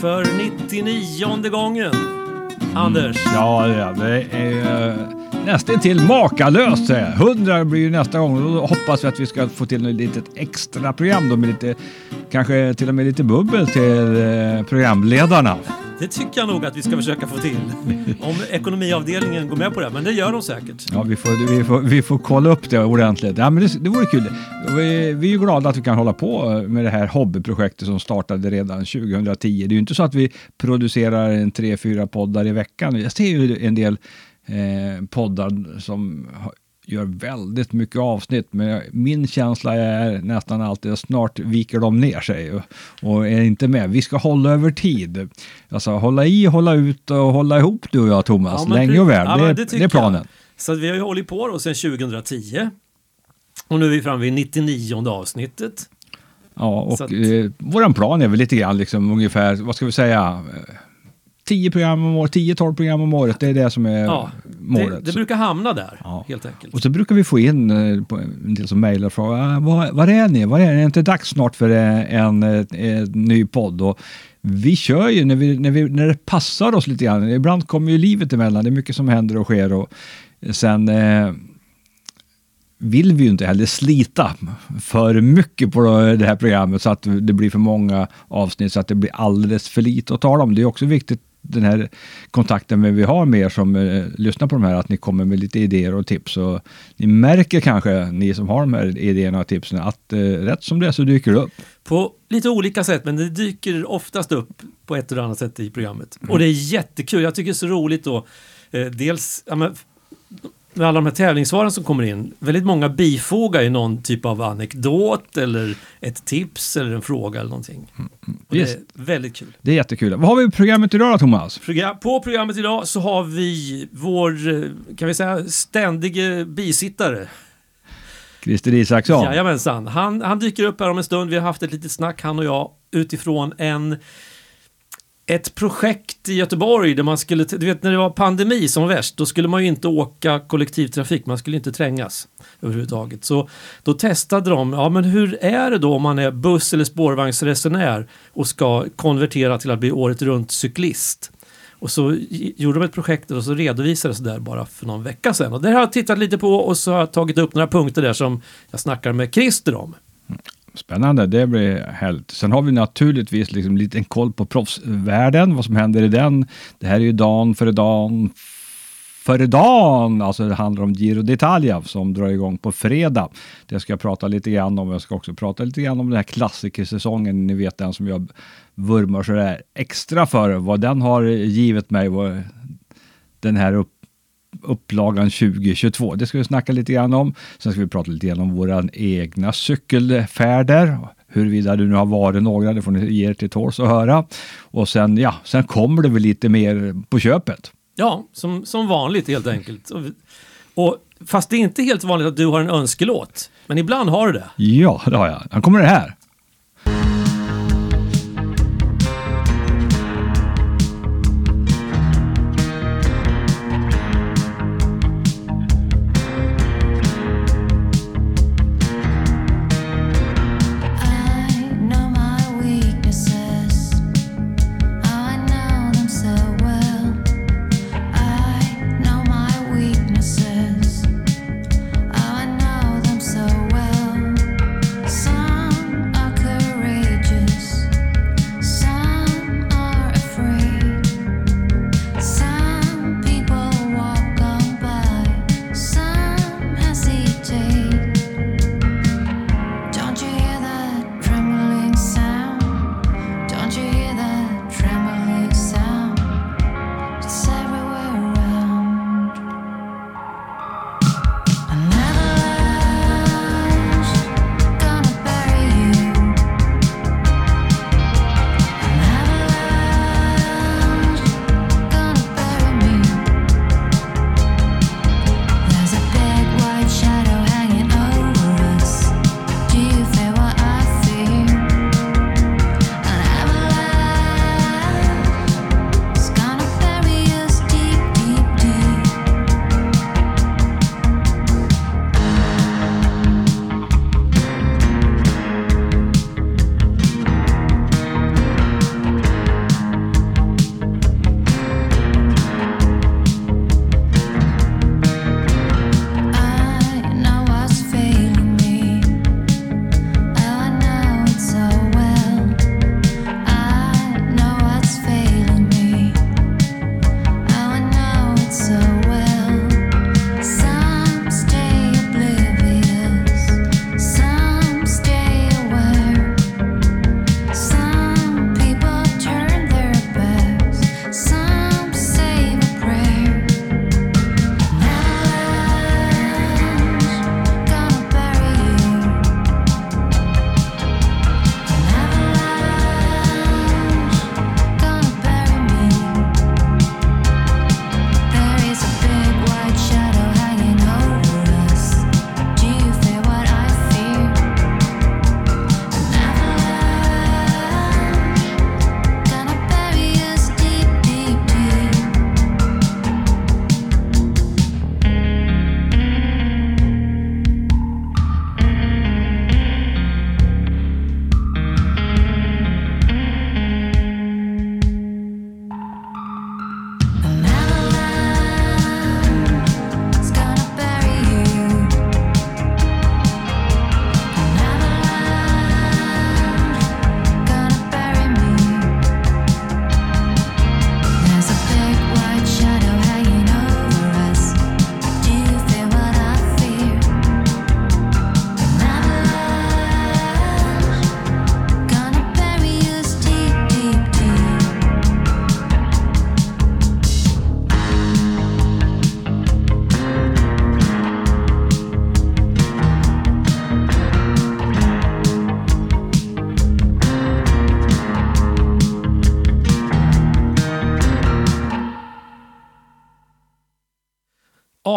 för 99 gången. Anders. Mm, ja, det är eh, nästan till makalöst. 100 blir ju nästa gång och då hoppas vi att vi ska få till ett litet extra program då med lite, kanske till och med lite bubbel till eh, programledarna. Det tycker jag nog att vi ska försöka få till. Om ekonomiavdelningen går med på det, men det gör de säkert. Ja, vi får, vi får, vi får kolla upp det ordentligt. Ja, men det, det vore kul. Vi, vi är ju glada att vi kan hålla på med det här hobbyprojektet som startade redan 2010. Det är ju inte så att vi producerar en tre, fyra poddar i veckan. Jag ser ju en del eh, poddar som gör väldigt mycket avsnitt, men min känsla är nästan alltid att snart viker de ner sig och, är inte med. Vi ska hålla över tid. Alltså hålla i, hålla ut och hålla ihop du och jag Thomas, ja, länge och väl. Ja, det, det, det, är planen. Jag. Så vi har ju hållit på då sedan 2010 och nu är vi framme vid 99 avsnittet. Ja, och att... eh, våran plan är väl lite grann liksom ungefär, vad ska vi säga, 10 program om året, 10-12 program om året. Det är det som är ja, målet. Det, det brukar hamna där, ja. helt enkelt. Och så brukar vi få in eh, en del som mejlar och frågar, ah, var, var är ni? Var är ni? Är det inte dags snart för en, en, en ny podd? Och vi kör ju när, vi, när, vi, när det passar oss lite grann. Ibland kommer ju livet emellan. Det är mycket som händer och sker. Och sen eh, vill vi ju inte heller slita för mycket på det här programmet så att det blir för många avsnitt så att det blir alldeles för lite att tala om. Det är också viktigt den här kontakten vi har med er som eh, lyssnar på de här, att ni kommer med lite idéer och tips. Och ni märker kanske, ni som har de här idéerna och tipsen, att eh, rätt som det är så dyker det upp. På lite olika sätt, men det dyker oftast upp på ett eller annat sätt i programmet. Mm. Och det är jättekul. Jag tycker det är så roligt då. Eh, dels, ja, men, med alla de här tävlingssvaren som kommer in, väldigt många bifogar ju någon typ av anekdot eller ett tips eller en fråga eller någonting. Mm, mm. Yes. Det är väldigt kul. Det är jättekul. Vad har vi i programmet idag då, Thomas? På programmet idag så har vi vår, kan vi säga, ständige bisittare. Christer Isaksson. Jajamensan. Han, han dyker upp här om en stund. Vi har haft ett litet snack, han och jag, utifrån en ett projekt i Göteborg där man skulle, du vet när det var pandemi som värst, då skulle man ju inte åka kollektivtrafik, man skulle inte trängas överhuvudtaget. Så då testade de, ja men hur är det då om man är buss eller spårvagnsresenär och ska konvertera till att bli året runt cyklist? Och så gjorde de ett projekt och så redovisades det där bara för någon vecka sedan. Och det har jag tittat lite på och så har jag tagit upp några punkter där som jag snackar med Christer om. Mm. Spännande, det blir härligt. Sen har vi naturligtvis liksom lite koll på proffsvärlden, vad som händer i den. Det här är ju dagen före dagen före dagen, alltså det handlar om Giro d'Italia som drar igång på fredag. Det ska jag prata lite grann om. Jag ska också prata lite grann om den här klassikersäsongen, ni vet den som jag vurmar så där extra för, vad den har givit mig, vad den här upp upplagan 2022. Det ska vi snacka lite grann om. Sen ska vi prata lite grann om våra egna cykelfärder. Huruvida det nu har varit några, det får ni ge er till tåls att höra. Och sen, ja, sen kommer det väl lite mer på köpet. Ja, som, som vanligt helt enkelt. Och, och, fast det är inte helt vanligt att du har en önskelåt. Men ibland har du det. Ja, det har jag. Här kommer det här.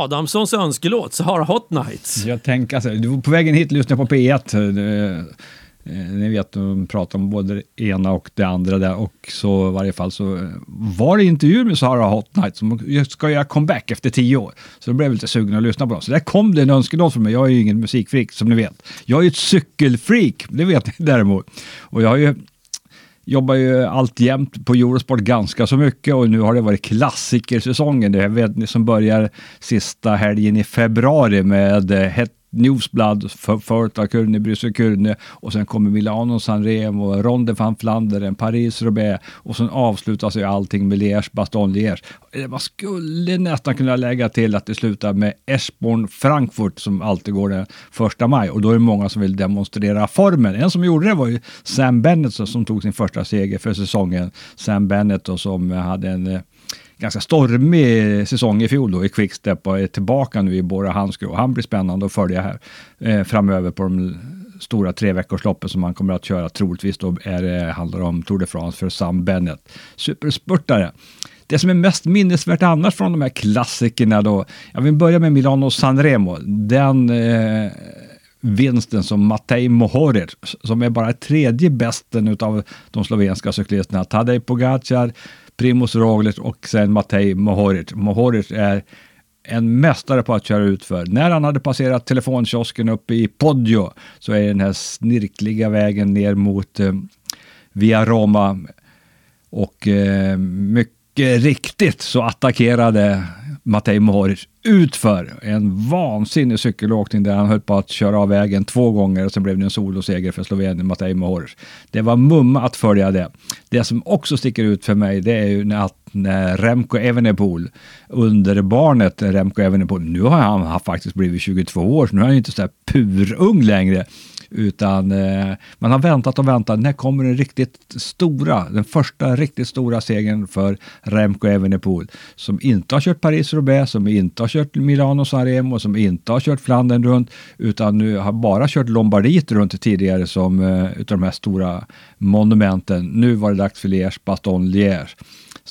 Adamssons önskelåt, Sahara Hot Nights. Jag tänker, alltså, du var på vägen hit lyssnade på P1. Eh, det, eh, ni vet, de pratar om både det ena och det andra där och så i varje fall så eh, var det intervjuer med Sahara Hot Nights som ska göra comeback efter tio år. Så då blev jag lite sugen att lyssna på dem. Så där kom det en önskelåt från mig. Jag är ju ingen musikfreak som ni vet. Jag är ju ett cykelfreak, det vet ni däremot. Och jag har ju jobbar ju alltjämt på Eurosport ganska så mycket och nu har det varit klassikersäsongen. Det vet ni som börjar sista helgen i februari med eh, hett Newsblad, Förta av Kurne, Bryssel Kurne och sen kommer Milano San Remo, Ronde van Flandern, Paris Roubaix och sen avslutas ju allting med Liège, Baston Liège. Eh, man skulle nästan kunna lägga till att det slutar med Eschborn Frankfurt som alltid går den första maj och då är det många som vill demonstrera formen. En som gjorde det var ju Sam Bennett som tog sin första seger för säsongen. Sam Bennett som hade en eh, ganska stormig säsong i fjol då i Quickstep och är tillbaka nu i Bora Hansgrohe. Han blir spännande att följa här eh, framöver på de stora treveckorsloppen som han kommer att köra. Troligtvis då är det, handlar om Tour de France för Sam Bennett. Superspurtare. Det som är mest minnesvärt annars från de här klassikerna då, jag vill börja med Milano Sanremo. Den eh, vinsten som Matej Mohoric, som är bara tredje bästen av de slovenska cyklisterna. Tadej Pogacar, Primoz Roglic och sen Matej Mohoric. Mohoric är en mästare på att köra ut för. När han hade passerat telefonkiosken uppe i Poggio så är den här snirkliga vägen ner mot eh, Via Roma och eh, mycket riktigt så attackerade Matej Mohoric utför. En vansinnig cykelåkning där han höll på att köra av vägen två gånger och sen blev det en soloseger för Slovenien, Matej Mohoric. Det var mumma att följa det. Det som också sticker ut för mig det är ju att när Remco Evenepoel, underbarnet Remco Evenepoel, nu har han faktiskt blivit 22 år, så nu är han inte så här purung längre. Utan eh, man har väntat och väntat. När kommer den riktigt stora, den första riktigt stora segern för Remco Evenepoel? Som inte har kört Paris-Roubaix, som inte har kört Milano Sanremo, som inte har kört Flandern runt, utan nu har bara kört Lombardiet runt tidigare som eh, utav de här stora monumenten. Nu var det dags för Liège, Baston Liège.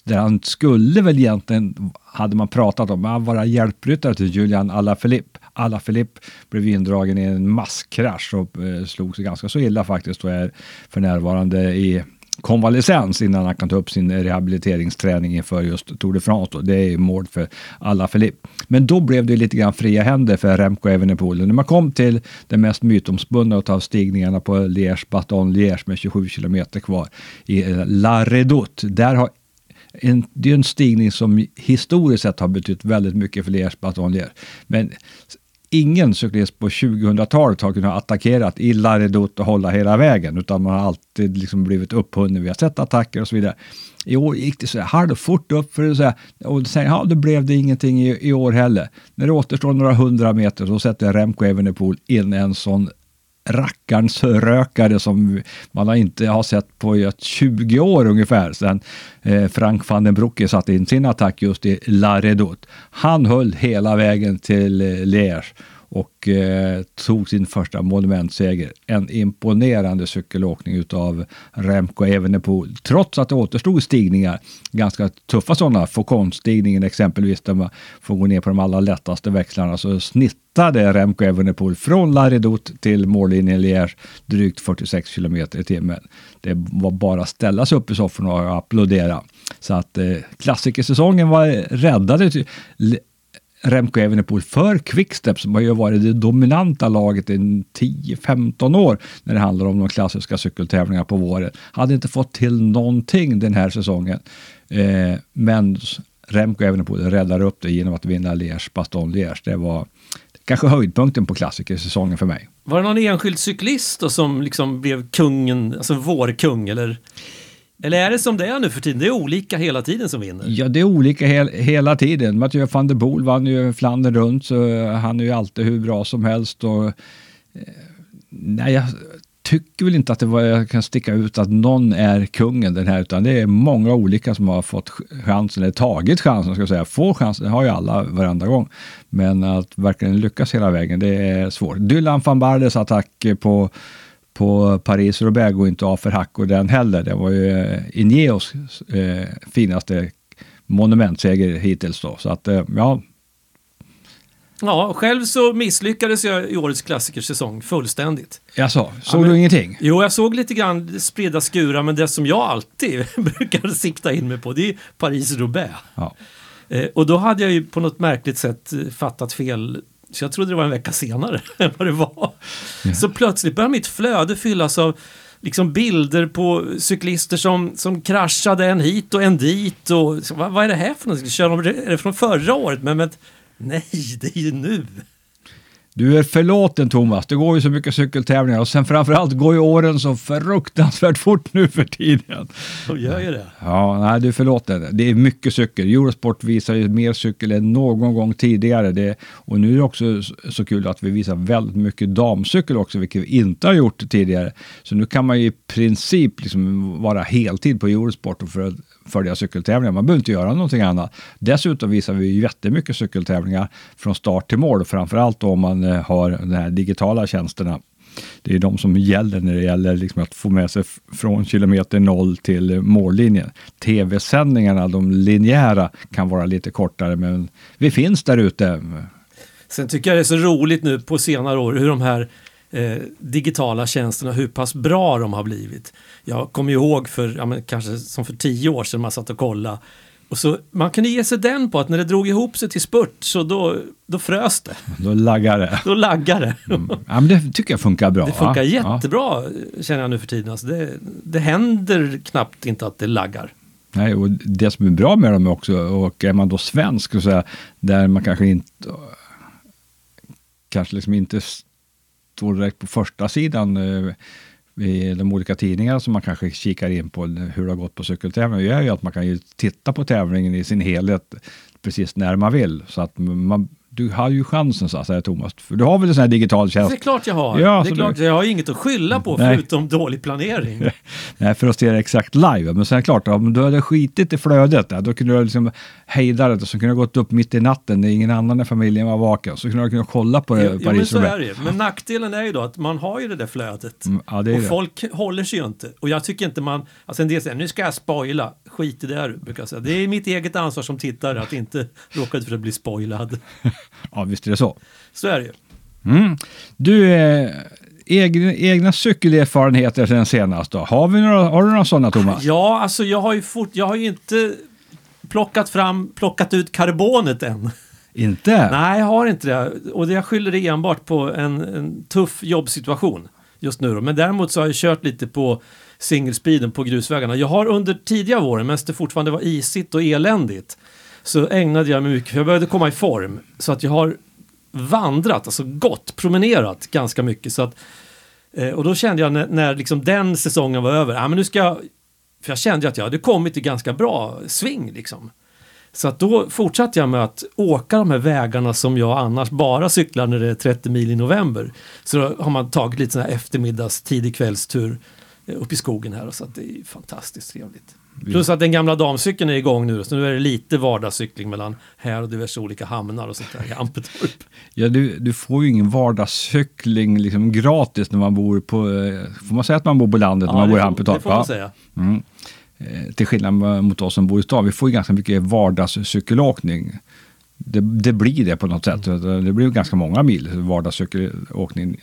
Där han skulle väl egentligen, hade man pratat om, att vara hjälpryttare till Julian Alaphilippe. Alaphilippe blev indragen i en masskrasch och eh, slog sig ganska så illa faktiskt och är för närvarande i konvalescens innan han kan ta upp sin rehabiliteringsträning inför just Tour de France. Det är mål för alla Filip. Men då blev det lite grann fria händer för Remco Evenepoel. När man kom till den mest mytomspunna av stigningarna på Liège, Baton Liège med 27 kilometer kvar i eh, La Redoute. Där har en, det är en stigning som historiskt sett har betytt väldigt mycket för Liège, Baton Liège. Men ingen cyklist på 2000-talet har kunnat attackera i Laredot och hålla hela vägen, utan man har alltid liksom blivit upphunnen. Vi har sett attacker och så vidare. I år gick det så här halvfort upp för så här, och sen ja, då blev det ingenting i, i, år heller. När det återstår några hundra meter så sätter Remco Evenepoel in en sån rackarns rökare som man inte har sett på 20 år ungefär sedan eh, Frank van den Broeke satte in sin attack just i La Redoute. Han höll hela vägen till eh, Liège och eh, tog sin första monumentseger. En imponerande cykelåkning utav Remco Evenepoel. Trots att det återstod stigningar, ganska tuffa sådana, Faucon-stigningen exempelvis, där man får gå ner på de allra lättaste växlarna, så snittade Remco Evenepoel från Laridot till mållinjen Liège drygt 46 kilometer i timmen. Det var bara att ställa sig upp i sofforna och applådera. Så att eh, klassikersäsongen var räddade Remco Evenepoel för Quickstep som har ju varit det dominanta laget i 10-15 år när det handlar om de klassiska cykeltävlingarna på våren. Hade inte fått till någonting den här säsongen. Eh, men Remco Evenepoel räddar upp det genom att vinna Liège, Baston Liège. Det var kanske höjdpunkten på klassikersäsongen för mig. Var det någon enskild cyklist då som liksom blev kungen, alltså vår kung eller? Eller är det som det är nu för tiden? Det är olika hela tiden som vinner. Ja, det är olika he hela tiden. Mathieu van der Poel vann ju Flandern runt, så eh, han är ju alltid hur bra som helst. Och, eh, nej, jag tycker väl inte att det var, jag kan sticka ut att någon är kungen den här, utan det är många olika som har fått chansen, eller tagit chansen, ska jag säga. Få chansen, det har ju alla varenda gång. Men att verkligen lyckas hela vägen, det är svårt. Dylan van Bardes attack på på Paris-Roubaix går inte av för hack och den heller. Det var ju eh, Ineos eh, finaste monumentseger hittills då. Så att, eh, ja, Ja, själv så misslyckades jag i årets klassikersäsong fullständigt. Jaså, såg Ja, men- du ingenting? Jo, jag såg lite grann spridda skurar, men det som jag alltid brukar sikta in mig på, det är Paris-Roubaix. Ja. Eh, och då hade jag ju på något märkligt sätt eh, fattat fel. Så jag trodde det var en vecka senare än vad det var. Så plötsligt började mitt flöde fyllas av liksom bilder på cyklister som, som kraschade en hit och en dit. Och, så, vad, vad är det här för någonting? Kör de, är det från förra året? Men, men nej, det är ju nu. Du är förlåten Thomas, det går ju så mycket cykeltävlingar och sen framförallt går ju åren så fruktansvärt fort nu för tiden. De gör ju det. Ja, nej, du är förlåten. Det är mycket cykel. Eurosport visar ju mer cykel än någon gång tidigare. Det, och nu är det också så- kul att vi visar väldigt mycket damcykel också, vilket vi inte har gjort tidigare. Så nu kan man ju i princip liksom vara heltid på Eurosport och för att följa cykeltävlingar. Man behöver inte göra någonting annat. Dessutom visar vi jättemycket cykeltävlingar från start till mål, framförallt om man eh, har de här digitala tjänsterna. Det är de som gäller när det gäller liksom att få med sig från kilometer noll till eh, mållinjen. Tv-sändningarna, de linjära, kan vara lite kortare, men vi finns där ute. Sen tycker jag det är så roligt nu på senare år hur de här eh, digitala tjänsterna, hur pass bra de har blivit. Jag kommer ihåg för, ja, men kanske som för tio år sedan man satt och kollade. Och så, man kunde ge sig den på att när det drog ihop sig till spurt så då, då frös det. Då laggar det. Då laggade det. Ja, men det tycker jag funkar bra. Det funkar va? Ja. jättebra känner jag nu för tiden. Alltså det, det händer knappt inte att det laggar. Nej, och det som är bra med dem också, och är man då svensk, och så här, där man kanske inte kanske liksom inte står direkt på första sidan eh, i de olika tidningarna som man kanske kikar in på hur det har gått på cykeltävlingen, det är ju att man kan ju titta på tävlingen i sin helhet precis när man vill. Så att man, du har ju chansen så att säga Thomas, för du har väl en sån här digital Det tjänst? är klart jag har. Ja, det är klart, det- Jag har inget att skylla på Nej. förutom dålig planering. Nej, för att se det exakt live. Men sen är det klart, om du hade skitit i flödet, där, då kunde du liksom hejda det och så kunde du gått upp mitt i natten när ingen annan i familjen var vaken. Så kunde du kunna kolla på det, Jo, jo, men Paris så är det ju. Men nackdelen är ju då att man har ju det där flödet. Mm, Ja, det och det. folk håller sig ju inte. Och jag tycker inte man, alltså en del säger nu ska jag spoila. Skit i det här, brukar jag säga. Det är mitt eget ansvar som tittare att inte råka ut för att bli spoilad. Ja, visst är det så. Så är det ju. Mm. Du, eh, egna, egna cykelerfarenheter sen senast då? Har, vi några, har du några sådana Thomas? Ja, alltså jag har ju fort, jag har ju inte plockat fram, plockat ut karbonet än. Inte? Nej, jag har inte det. Och det jag skyller det enbart på en, en tuff jobbsituation just nu. Då. Men däremot så har jag kört lite på singelspeeden på grusvägarna. Jag har under tidiga våren, medan det fortfarande var isigt och eländigt, så ägnade jag mig mycket, för jag började komma i form. Så att jag har vandrat, alltså gått, promenerat ganska mycket. Så att, eh, och då kände jag när, när liksom den säsongen var över, ja, men nu ska jag, för jag kände att jag hade kommit i ganska bra sving liksom. Så att då fortsatte jag med att åka de här vägarna som jag annars bara cyklar när det är 30 mil i november. Så då har man tagit lite sån här eftermiddags, tidig kvällstur eh, upp i skogen här. Så att det är fantastiskt trevligt. Plus att den gamla damcykeln är igång nu, så nu är det lite vardagscykling mellan här och diverse olika hamnar och sånt där i Ampetorp. Ja, du, du får ju ingen vardagscykling liksom gratis när man bor på... eh, Får man säga att man bor på landet när man bor i Hampetorp? det får man säga. Mm. Eh, Till skillnad mot oss som bor i stan. Vi får ju ganska mycket vardagscykelåkning. Det, det blir det på något sätt. Det blir ganska många mil vardagscykelåkning.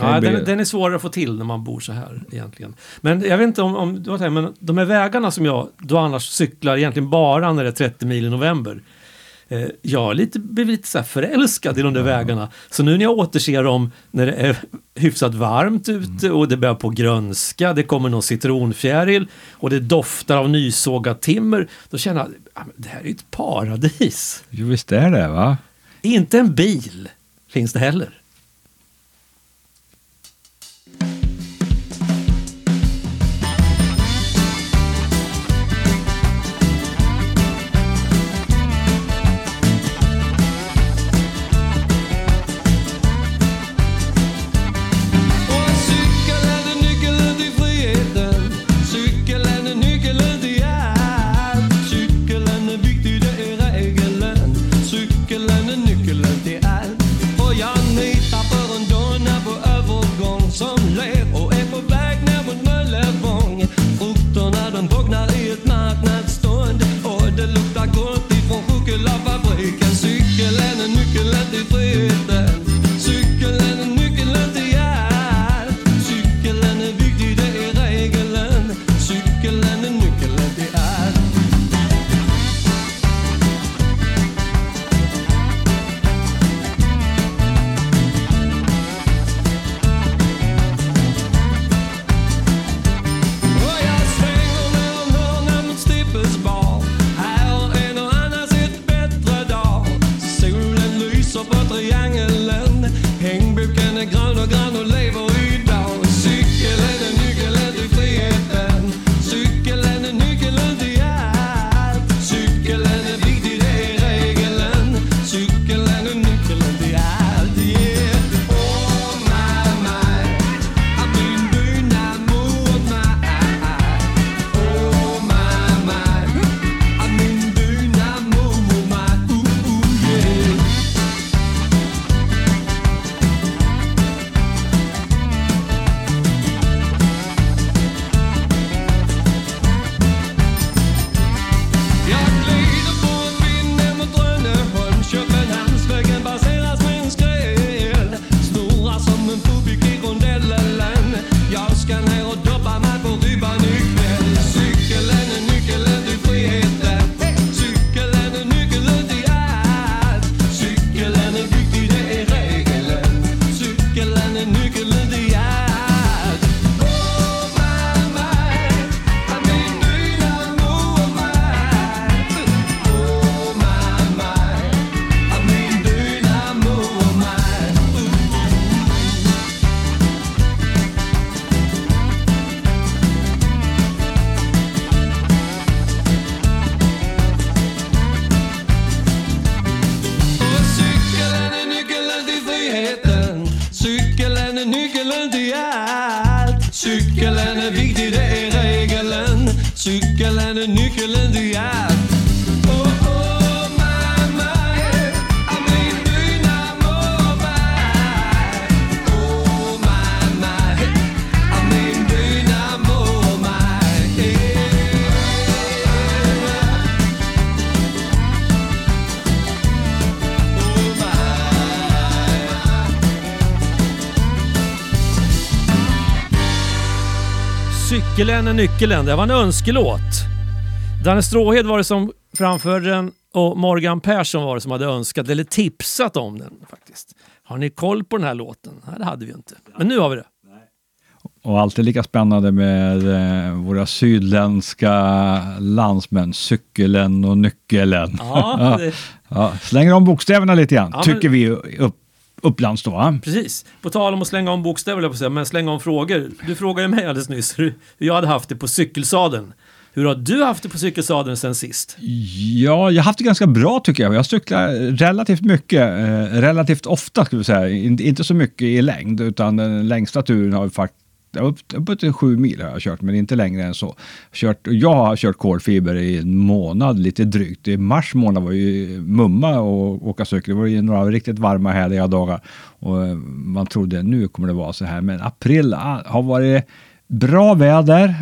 Ja, den, den är svårare att få till när man bor så här egentligen. Men jag vet inte om, om du har tänkt, men de här vägarna som jag då annars cyklar egentligen bara när det är 30 mil i november. Eh, jag är lite, blivit lite så här förälskad i de där vägarna. Så nu när jag återser dem när det är hyfsat varmt ute och det börjar på grönska, det kommer någon citronfjäril och det doftar av nysågat timmer. Då känner jag, ja, men det här är ju ett paradis. Jo, visst är det va? Inte en bil finns det heller. Nyckeln. Det var en önskelåt. Danne Stråhed var det som framförde den och Morgan Persson var det som hade önskat eller tipsat om den. faktiskt. Har ni koll på den här låten? Nej, det hade vi inte. Men nu har vi det. Och alltid lika spännande med eh, våra sydländska landsmän, cykeln och nyckeln. Ja, det, Ja, slänger om bokstäverna lite grann, Ja, men- tycker vi upp, Upplands då. va? precis. På tal om att slänga om bokstäver, jag på säga, men slänga om frågor. Du frågade mig alldeles nyss hur jag hade haft det på cykelsadeln. Hur har du haft det på cykelsadeln sen sist? Ja, jag har haft det ganska bra tycker jag. Jag cyklar relativt mycket, eh, relativt ofta skulle vi säga. In, inte så mycket i längd, utan den längsta turen har faktiskt upp, upp till sju mil har jag kört, men inte längre än så. Kört, jag har kört kolfiber i en månad, lite drygt. I mars månad var ju mumma och åka cykel. Det var ju några riktigt varma, härliga dagar. Och eh, man trodde nu kommer det vara så här, men april ah, har varit bra väder.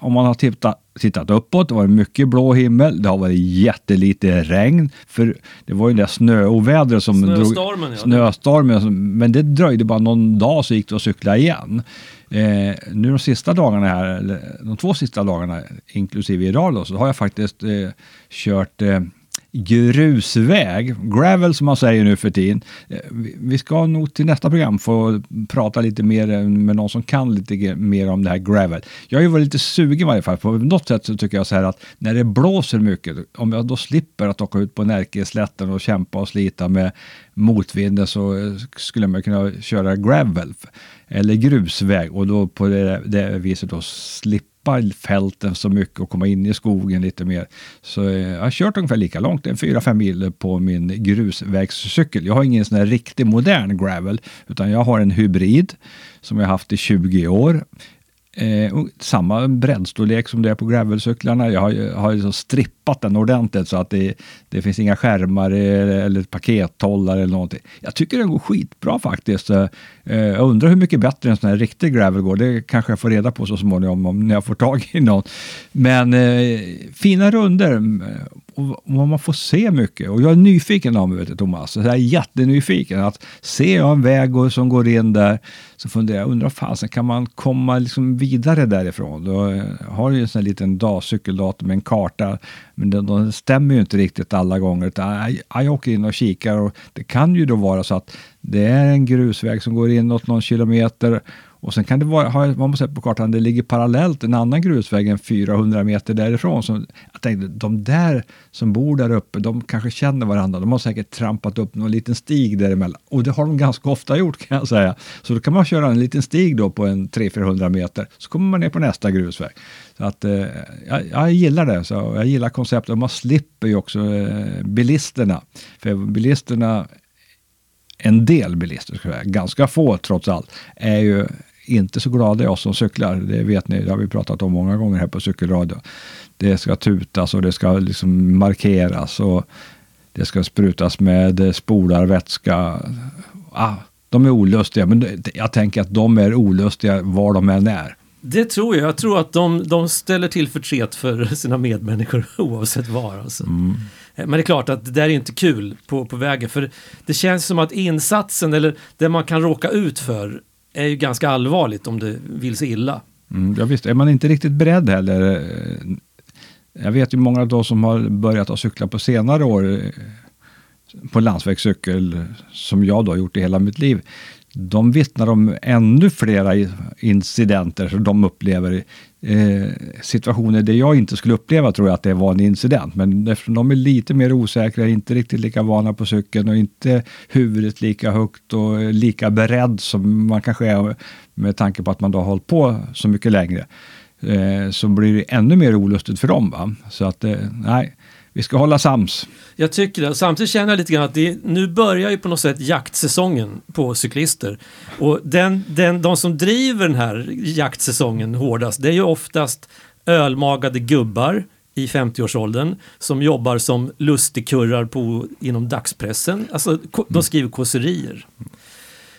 Om man har tittat, tittat uppåt, det var mycket blå himmel. Det har varit jättelite regn. För det var ju det där snöovädret som Snöstormen, ja. snöstormen. som- Men det dröjde bara någon dag så gick det att cykla igen. Eh, nu de sista dagarna här, eller de två sista dagarna, inklusive idag då, så har jag faktiskt eh, kört eh, grusväg, gravel som man säger nu för tiden. Eh, vi- ska nog till nästa program få prata lite mer eh, med någon som kan lite mer om det här gravel. Jag har ju varit lite sugen i varje fall. På något sätt så tycker jag så här att när det blåser mycket, om jag då slipper att åka ut på Närkeslätten och kämpa och slita med motvinden så eh, skulle man kunna köra gravel eller grusväg och då på det, det viset då slippa fälten så mycket och komma in i skogen lite mer. Så eh, jag har kört ungefär lika långt, en 4-5 mil på min grusvägscykel. Jag har ingen sån här riktig modern gravel, utan jag har en hybrid som jag haft i 20 år. Eh, och samma breddstorlek som det är på gravelcyklarna. Jag har, har liksom strippat den ordentligt så att det, det finns inga skärmar eller, eller pakethållare eller någonting. Jag tycker den går skitbra faktiskt. Eh, eh, jag undrar hur mycket bättre en sån här riktig gravel går. Det kanske jag får reda på så småningom om när jag får tag i någon. Men eh, fina runder och, vad man får se mycket. Och jag är nyfiken av mig, vet du, Thomas. Så jag är jättenyfiken. Att ser jag en väg som går in där så funderar jag, undrar fasen kan man komma liksom vidare därifrån? Då eh, har ju en sån här liten dag, cykeldator med en karta, men den, den stämmer ju inte riktigt alla gånger. Utan eh, jag, jag åker in och kikar och det kan ju då vara så att Det är en grusväg som går inåt någon kilometer och sen kan det vara, har man sett på kartan, det ligger parallellt en annan grusväg en 400 meter därifrån. Så jag tänkte, de där som bor där uppe, de kanske känner varandra. De har säkert trampat upp någon liten stig däremellan. Och det har de ganska ofta gjort kan jag säga. Så då kan man köra en liten stig då på en 300-400 meter, så kommer man ner på nästa grusväg. Så att, eh, jag, jag gillar det, så jag gillar konceptet. Och man slipper ju också eh, bilisterna. För bilisterna en del bilister, ska jag säga, ganska få trots allt, är ju inte så glada oss som cyklar. Det vet ni, det har vi pratat om många gånger här på cykelradio. Det ska tutas och det ska liksom markeras och det ska sprutas med spolarvätska. Ah, de är olustiga, men jag tänker att de är olustiga var de än är. Det tror jag. Jag tror att de, de ställer till förtret för sina medmänniskor oavsett var. Alltså. Mm. Men det är klart att det där är inte kul på, på vägen. För det känns som att insatsen, eller det man kan råka ut för, är ju ganska allvarligt om det vill sig illa. Mm, ja, visst, är man inte riktigt beredd heller. Eh, jag vet ju många av de som har börjat att cykla på senare år eh, på landsvägscykel, som jag då har gjort i hela mitt liv. De vittnar om ännu flera incidenter som de upplever. Eh, situationer där jag inte skulle uppleva tror jag att det var en incident. Men eftersom de är lite mer osäkra, inte riktigt lika vana på cykeln och inte huvudet lika högt och lika beredd som man kanske är med tanke på att man då har hållit på så mycket längre. Eh, så blir det ännu mer olustigt för dem. Va? Så att, eh, nej, vi ska hålla sams. Jag tycker det. Samtidigt känner jag lite grann att det, nu börjar ju på något sätt jaktsäsongen på cyklister. Och den, den, de som driver den här jaktsäsongen hårdast, det är ju oftast ölmagade gubbar i 50-årsåldern som jobbar som lustigkurrar på, inom dagspressen. Alltså, de skriver kåserier.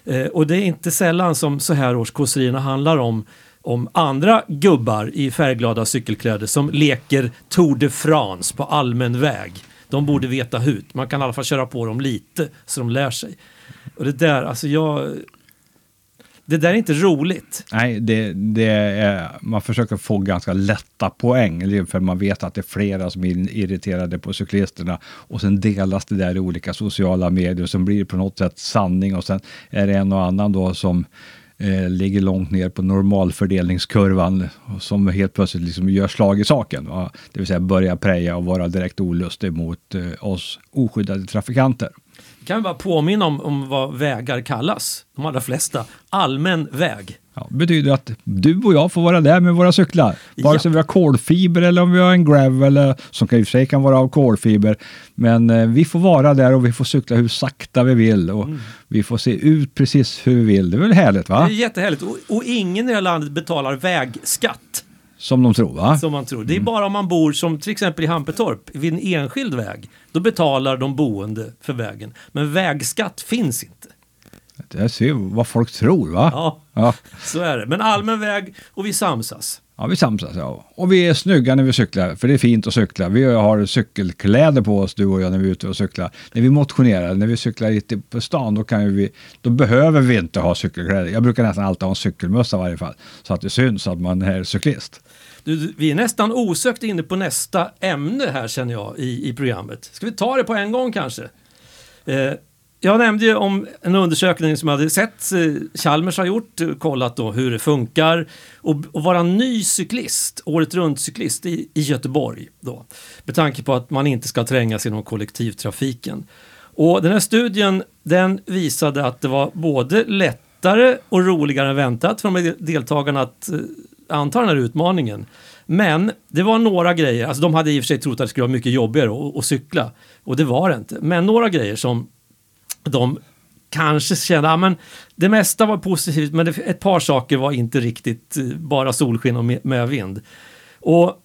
Eh, och det är inte sällan som så här års kåserierna handlar om om andra gubbar i färgglada cykelkläder som leker Tour de France på allmän väg. De borde veta hut. Man kan i alla fall köra på dem lite så de lär sig. Och det där, alltså jag... Det där är inte roligt. Nej, det, det är, man försöker få ganska lätta poäng, för man vet att det är flera som är irriterade på cyklisterna och sen delas det där i olika sociala medier och sen blir det på något sätt sanning och sen är det en och annan då som eh, ligger långt ner på normalfördelningskurvan som helt plötsligt liksom gör slag i saken. Va? Det vill säga börja preja och vara direkt olustig mot eh, oss oskyddade trafikanter. Kan vi bara påminna om, om vad vägar kallas? De allra flesta. Allmän väg. Ja, betyder att du och jag får vara där med våra cyklar. Vare Ja. sig vi har kolfiber eller om vi har en gravel, eller, som i och för sig kan vara av kolfiber. Men eh, vi får vara där och vi får cykla hur sakta vi vill och vi får se ut precis hur vi vill. Det är väl härligt va? Det är jättehärligt. Och, och ingen i det här landet betalar vägskatt. Som de tror va? Som man tror. Det är bara om man bor som till exempel i Hampetorp vid en enskild väg. Då betalar de boende för vägen. Men vägskatt finns inte. Det ser vad folk tror va? Ja, Ja, så är det. Men allmän väg och vi samsas. ja vi samsas ja. Och vi är snygga när vi cyklar, för det är fint att cykla. Vi har cykelkläder på oss du och jag när vi är ute och cyklar. När vi motionerar, när vi cyklar ute på stan, då, kan ju vi, då behöver vi inte ha cykelkläder. Jag brukar nästan alltid ha en cykelmössa i varje fall, så att det syns att man är cyklist. Du, vi är nästan osökt inne på nästa ämne här känner jag i, i programmet. Ska vi ta det på en gång kanske? Eh, jag nämnde ju om en undersökning som jag hade sett eh, Chalmers har gjort, kollat då hur det funkar och, och vara ny cyklist, året runt cyklist i, i Göteborg då. Med tanke på att man inte ska trängas inom kollektivtrafiken. Och den här studien den visade att det var både lättare och roligare än väntat för de här deltagarna att eh, anta den här utmaningen. Men det var några grejer, alltså de hade i och för sig trott att det skulle vara mycket jobbigare att cykla och det var det inte. Men några grejer som de kanske kände, ja, ah, men det mesta var positivt men det, ett par saker var inte riktigt eh, bara solsken och mövind. medvind. Och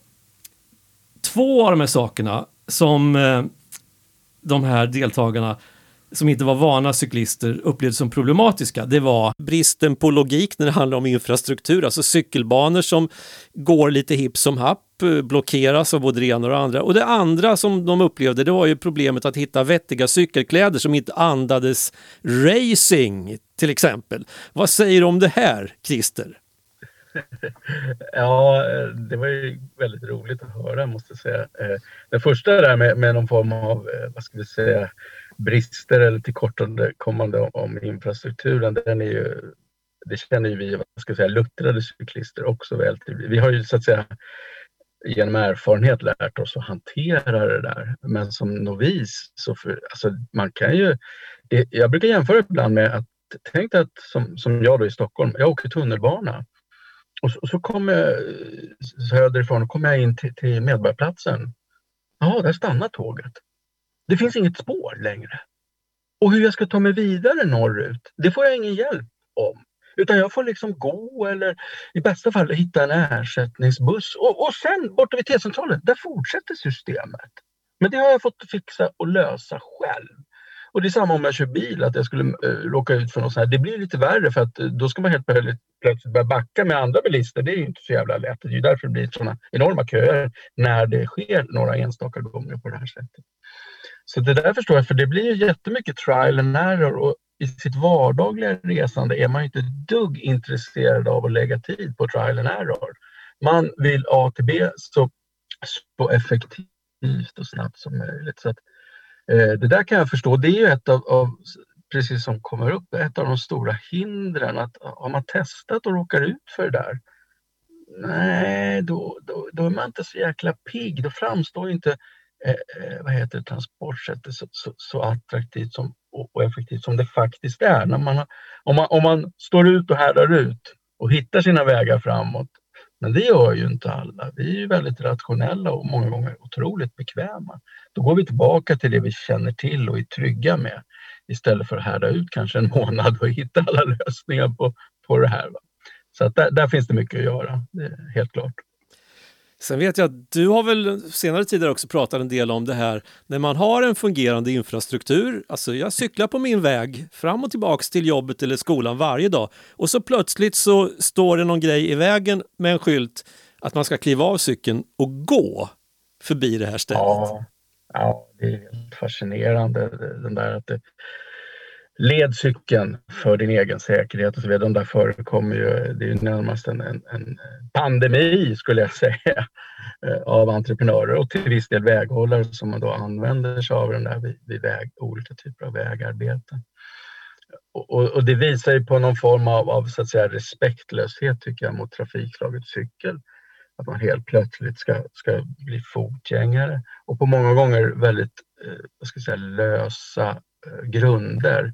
två av de här sakerna som eh, de här deltagarna som inte var vana cyklister upplevde som problematiska, det var bristen på logik när det handlar om infrastruktur, alltså cykelbanor som går lite hipp som happ, blockeras av både det ena och det andra. Och det andra som de upplevde, det var ju problemet att hitta vettiga cykelkläder som inte andades racing, till exempel. Vad säger du om det här, Christer? Ja, det var ju väldigt roligt att höra måste jag säga. Eh, det första där med, med någon form av, eh, vad ska vi säga, brister eller tillkortakommande om, om infrastrukturen, den är ju, det känner ju vi, vad ska jag säga, luttrade cyklister också väl till. Vi har ju så att säga genom erfarenhet lärt oss att hantera det där. Men som novis, så för, alltså man kan ju... Det, jag brukar jämföra ibland med att, tänk dig att som, som jag då i Stockholm, jag åker tunnelbana. Och så, och så kommer jag söderifrån och kommer jag in till, till Medborgarplatsen. Ja, där stannar tåget. Det finns inget spår längre. Och hur jag ska ta mig vidare norrut, det får jag ingen hjälp om. Utan jag får liksom gå eller i bästa fall hitta en ersättningsbuss. Och, och sen borta vid T-centralen, där fortsätter systemet. Men det har jag fått fixa och lösa själv. Och det är samma om jag kör bil, att jag skulle uh, råka ut för något sånt här. Det blir lite värre för att eh, då ska man helt plötsligt, plötsligt börja backa med andra bilister. Det är ju inte så jävla lätt. Det är ju därför det blir sådana enorma köer när det sker några enstaka gånger på det här sättet. Så det där förstår jag, för det blir ju jättemycket trial and error och i sitt vardagliga resande är man ju inte ett dugg intresserad av att lägga tid på trial and error. Man vill A till B så, så effektivt och snabbt som möjligt. Så att, eh, det där kan jag förstå. Det är ju ett av, av, precis som kommer upp, ett av de stora hindren. Att, har man testat och råkar ut för det där, nej, då, då, då är man inte så jäkla pigg. Då framstår inte eh, eh, vad heter det, transportsättet så, så, så attraktivt som, och, och, effektivt som det faktiskt är. När man, om, man, om man står ut och härdar ut och hittar sina vägar framåt. Men det gör ju inte alla. Vi är ju väldigt rationella och många gånger otroligt bekväma. Då går vi tillbaka till det vi känner till och är trygga med istället för att härda ut kanske en månad och hitta alla lösningar på, på det här. Va? Så att där, där finns det mycket att göra, det är helt klart. Sen vet jag att du har väl senare tider också pratat en del om det här när man har en fungerande infrastruktur. Alltså jag cyklar på min väg fram och tillbaks till jobbet eller skolan varje dag och så plötsligt så står det någon grej i vägen med en skylt att man ska kliva av cykeln och gå förbi det här stället. Ja, ja det är helt fascinerande den där att det, led cykeln för din egen säkerhet och så vidare. De där förekommer ju, det är ju närmast en, en, en pandemi skulle jag säga eh, av entreprenörer och till viss del väghållare som man då använder sig av den där vid, vid väg, olika typer av vägarbeten. Och, och, det visar ju på någon form av, av så att säga, respektlöshet tycker jag mot trafikslaget cykel. Att man helt plötsligt ska, ska bli fotgängare och på många gånger väldigt eh, vad ska jag säga, lösa eh, grunder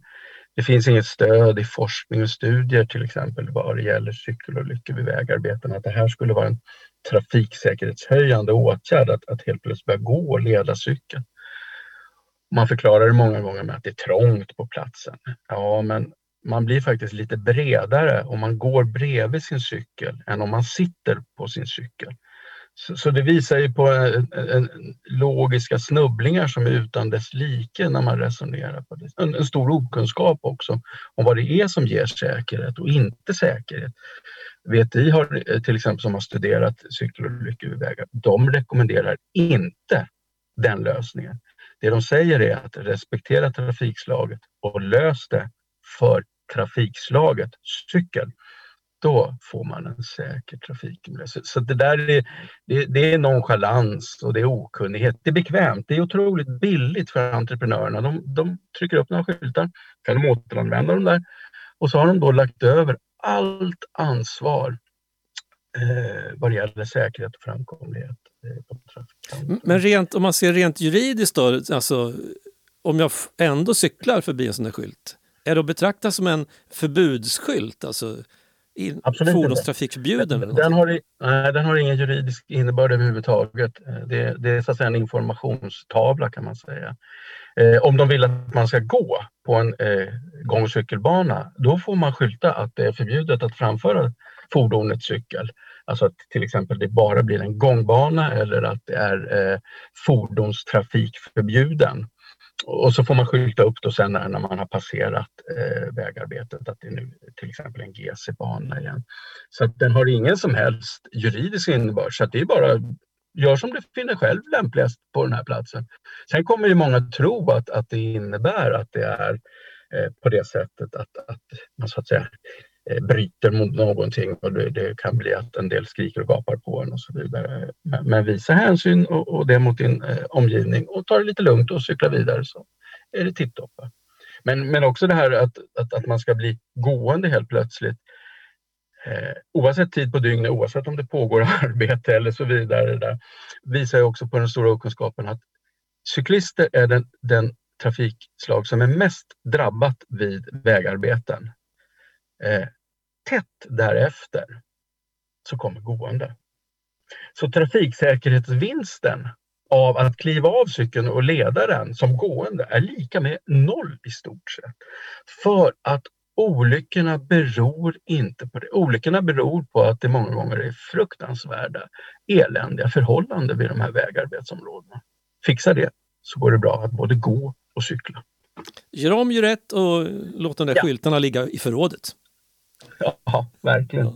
det finns inget stöd i forskning och studier till exempel vad det gäller cykelolyckor vid vägarbeten, att det här skulle vara en trafiksäkerhetshöjande åtgärd att, att helt plötsligt börja gå och leda cykeln. Man förklarar det många gånger med att det är trångt på platsen. Ja, men man blir faktiskt lite bredare om man går bredvid sin cykel än om man sitter på sin cykel. Så, så, det visar ju på en, en, logiska snubblingar som är utan dess like när man resonerar på det. En, en, stor okunskap också om vad det är som ger säkerhet och inte säkerhet. VTI har eh, till exempel som har studerat cykelolyckor vid vägar, de rekommenderar inte den lösningen. Det de säger är att respektera trafikslaget och lös det för trafikslaget cykel då får man en säker trafikmiljö. Så, så det där är, det, det, är nonchalans och det är okunnighet. Det är bekvämt. Det är otroligt billigt för entreprenörerna. De, de trycker upp några skyltar, kan de återanvända dem där och så har de då lagt över allt ansvar eh, vad det gäller säkerhet och framkomlighet. Eh, Men rent, om man ser rent juridiskt då, alltså om jag ändå cyklar förbi en sån där skylt, är det att betrakta som en förbudsskylt? Alltså, fordonstrafikförbjuden? Den, den, har, nej, den har ingen juridisk innebörd överhuvudtaget. Eh, det, det är så att säga en informationstavla kan man säga. Eh, om de vill att man ska gå på en eh, gång och cykelbana, då får man skylta att det är förbjudet att framföra fordonet cykel. Alltså att till exempel det bara blir en gångbana eller att det är eh, fordonstrafik förbjuden. Och så får man skylta upp då sen när, man har passerat eh, vägarbetet att det är nu till exempel en GC-bana igen. Så att den har ingen som helst juridisk innebörd. Så att det är bara gör som du finner själv lämpligast på den här platsen. Sen kommer ju många tro att, att det innebär att det är eh, på det sättet att, att man så att säga Eh, bryter mot någonting och det, det, kan bli att en del skriker och gapar på en och så vidare. Men, men visa hänsyn och, och det mot din eh, omgivning och ta det lite lugnt och cykla vidare så är det tipptopp. Men, men också det här att, att, att man ska bli gående helt plötsligt. Eh, oavsett tid på dygnet, oavsett om det pågår arbete eller så vidare. Där, visar ju också på den stora okunskapen att cyklister är den, den trafikslag som är mest drabbat vid vägarbeten. Eh, tätt därefter så kommer gående. Så trafiksäkerhetsvinsten av att kliva av cykeln och leda den som gående är lika med noll i stort sett. För att olyckorna beror inte på det. Olyckorna beror på att det många gånger är fruktansvärda, eländiga förhållanden vid de här vägarbetsområdena. Fixa det så går det bra att både gå och cykla. Gör om, gör rätt och låt de där Ja. skyltarna ligga i förrådet. Ja, verkligen.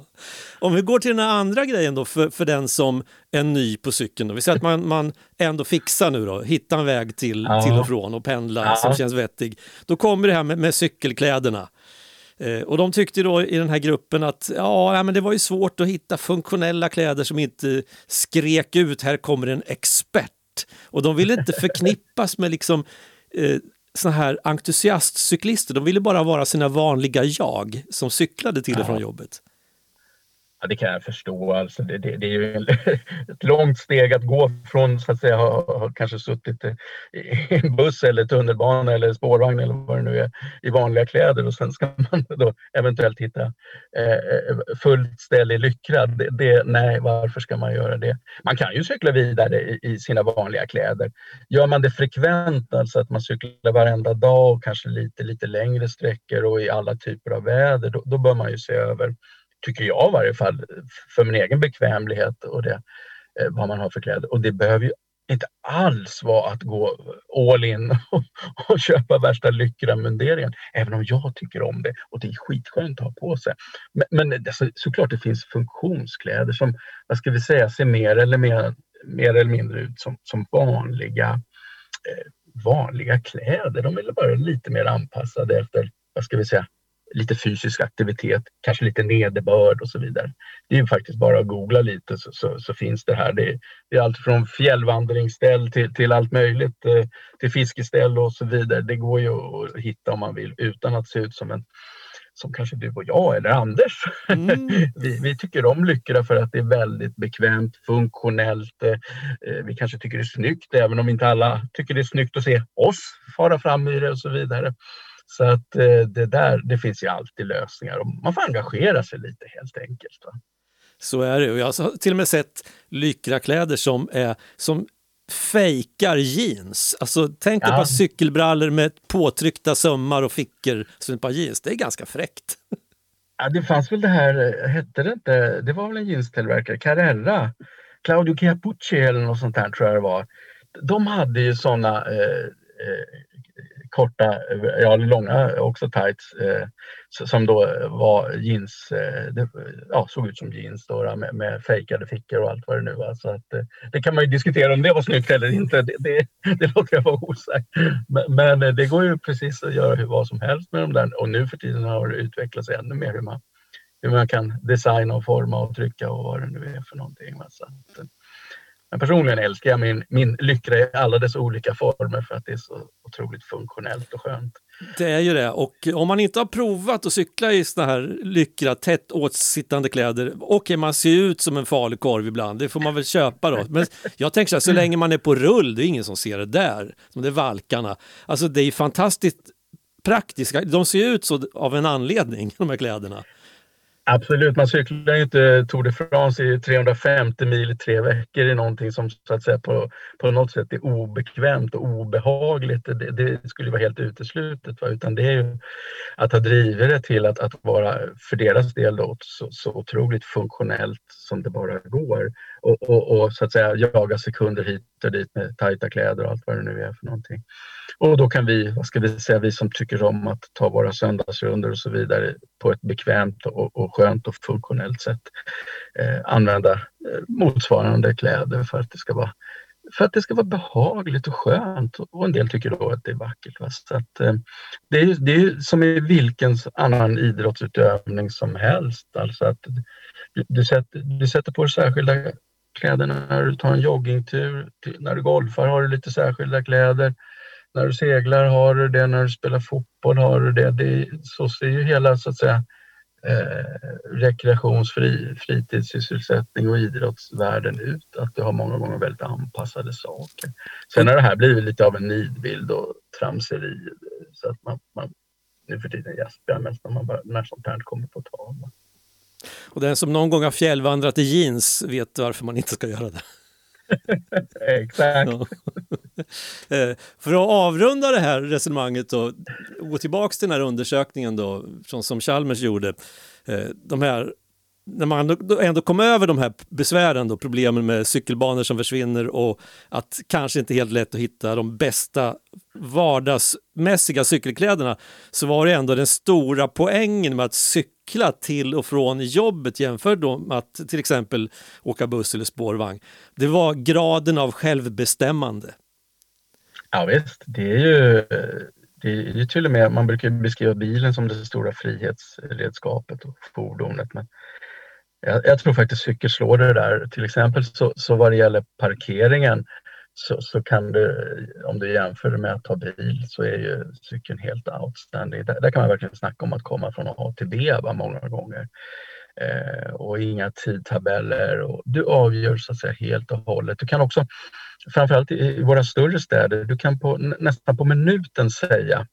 Om vi går till den andra grejen då för, för den som är ny på cykeln. Då. Vi säger att man, man ändå fixar nu då, hittar en väg till, Ja. till och från och pendla Ja. som känns vettig. Då kommer det här med, med cykelkläderna. Eh, och de tyckte då i den här gruppen att ja, ja, men det var ju svårt att hitta funktionella kläder som inte skrek ut här kommer en expert. Och de ville inte förknippas med liksom eh, såna här entusiastcyklister. De ville bara vara sina vanliga jag som cyklade till och från jobbet. Ja, det kan jag förstå. Alltså, det, det, det är ju ett långt steg att gå från så att säga ha, ha kanske suttit i en buss eller tunnelbana eller spårvagn eller vad det nu är i vanliga kläder och sen ska man då eventuellt hitta eh, eh fullt ställ i lyckra. Det, det, nej, varför ska man göra det? Man kan ju cykla vidare i, i sina vanliga kläder. Gör man det frekvent, alltså att man cyklar varenda dag och kanske lite, lite längre sträckor och i alla typer av väder, då, då bör man ju se över tycker jag i varje fall, för min egen bekvämlighet och det, eh, vad man har för kläder. Och det behöver ju inte alls vara att gå all in och, och köpa värsta lyckramunderingen. även om jag tycker om det och det är skitskönt att ha på sig. Men, men det, så, såklart det finns funktionskläder som, vad ska vi säga, ser mer eller, mer, mer eller mindre ut som, som vanliga, eh, vanliga kläder. De är bara lite mer anpassade efter, vad ska vi säga, lite fysisk aktivitet, kanske lite nederbörd och så vidare. Det är ju faktiskt bara att googla lite så, så, så finns det här. Det är, det är allt från fjällvandringsställ till, till allt möjligt, eh, till fiskeställ och så vidare. Det går ju att hitta om man vill utan att se ut som en som kanske du och jag eller Anders. Mm. vi, vi tycker om Lyckra för att det är väldigt bekvämt, funktionellt. Eh, vi kanske tycker det är snyggt, även om inte alla tycker det är snyggt att se oss fara fram i det och så vidare. Så att eh, det där, det finns ju alltid lösningar och man får engagera sig lite helt enkelt. Va? Så är det. Och jag har till och med sett lyckrakläder som, är, som fejkar jeans. Alltså, tänk Ja. på cykelbrallor med påtryckta sömmar och fickor som ett par jeans. Det är ganska fräckt. Ja, det fanns väl det här, hette det inte, det var väl en jeanstillverkare, Carrera, Claudio Chiappucci eller något sånt där tror jag det var. De hade ju sådana eh, eh, korta, ja långa också tights eh, som då var jeans, eh, det, ja, såg ut som jeans då, med, med fejkade fickor och allt vad det nu var. Så att, eh, det kan man ju diskutera om det var snyggt eller inte, det, det, det låter jag vara osagt. Men, men eh, det går ju precis att göra hur, vad som helst med de där och nu för tiden har det utvecklats ännu mer hur man, hur man kan designa och forma och trycka och vad det nu är för någonting. va. Så att, eh, men personligen älskar jag min, min lyckra i alla dess olika former för att det är så otroligt funktionellt och skönt. Det är ju det. Och om man inte har provat att cykla i såna här lyckra, tätt åtsittande kläder, okej man ser ut som en falukorv ibland, det får man väl köpa då. Men jag tänker så här, så länge man är på rull, det är ingen som ser det där, som det är valkarna. Alltså det är ju fantastiskt praktiska, de ser ju ut så av en anledning, de här kläderna. Absolut, man cyklar ju inte Tour de France i 350 mil i tre veckor i någonting som så att säga på, på något sätt är obekvämt och obehagligt. Det, det skulle vara helt uteslutet. Va? Utan det är ju att ha drivit det till att, att vara för deras del då, så, så otroligt funktionellt som det bara går. Och, och, och så att säga jaga sekunder hit och dit med tajta kläder och allt vad det nu är för någonting. Och då kan vi, vad ska vi säga, vi som tycker om att ta våra söndagsrundor och så vidare på ett bekvämt och, och skönt och funktionellt sätt eh, använda eh, motsvarande kläder för att det ska vara för att det ska vara behagligt och skönt och en del tycker då att det är vackert. Va? Så att, eh, det, är, ju- det är som i vilken annan idrottsutövning som helst. Alltså att du, du, sätter, du sätter på dig särskilda kläder när du tar en joggingtur, när du golfar har du lite särskilda kläder. när du seglar har du det, när du spelar fotboll har du det. det så ser ju hela så att säga eh, rekreationsfri fritidssysselsättning och idrottsvärlden ut. Att du har många gånger väldigt anpassade saker. Sen har det här blivit lite av en nidbild och tramseri så att man, man nu för tiden gäspar jag mest när, man bara, när sånt här kommer på tal. Och den som någon gång har fjällvandrat i jeans vet varför man inte ska göra det. Exakt. Eh, För att avrunda det här resonemanget och gå tillbaks till den här undersökningen då, som, som Chalmers gjorde. Eh, De här, när man ändå kom över de här besvären, då, problemen med cykelbanor som försvinner och att kanske inte helt lätt att hitta de bästa vardagsmässiga cykelkläderna så var det ändå den stora poängen med att cykla till och från jobbet jämfört med att till exempel åka buss eller spårvagn. Det var graden av självbestämmande. Ja visst, det är ju det är ju till och med, man brukar beskriva bilen som det stora frihetsredskapet och fordonet. Men jag, jag tror faktiskt cykel slår det där. Till exempel så, så vad det gäller parkeringen så, så kan du, om du jämför med att ta bil, så är ju cykeln helt outstanding. Där, där kan man verkligen snacka om att komma från A till B va, många gånger. Eh, och inga tidtabeller. Och du avgör så att säga helt och hållet. Du kan också, framförallt i, i våra större städer, du kan på, nästan på minuten säga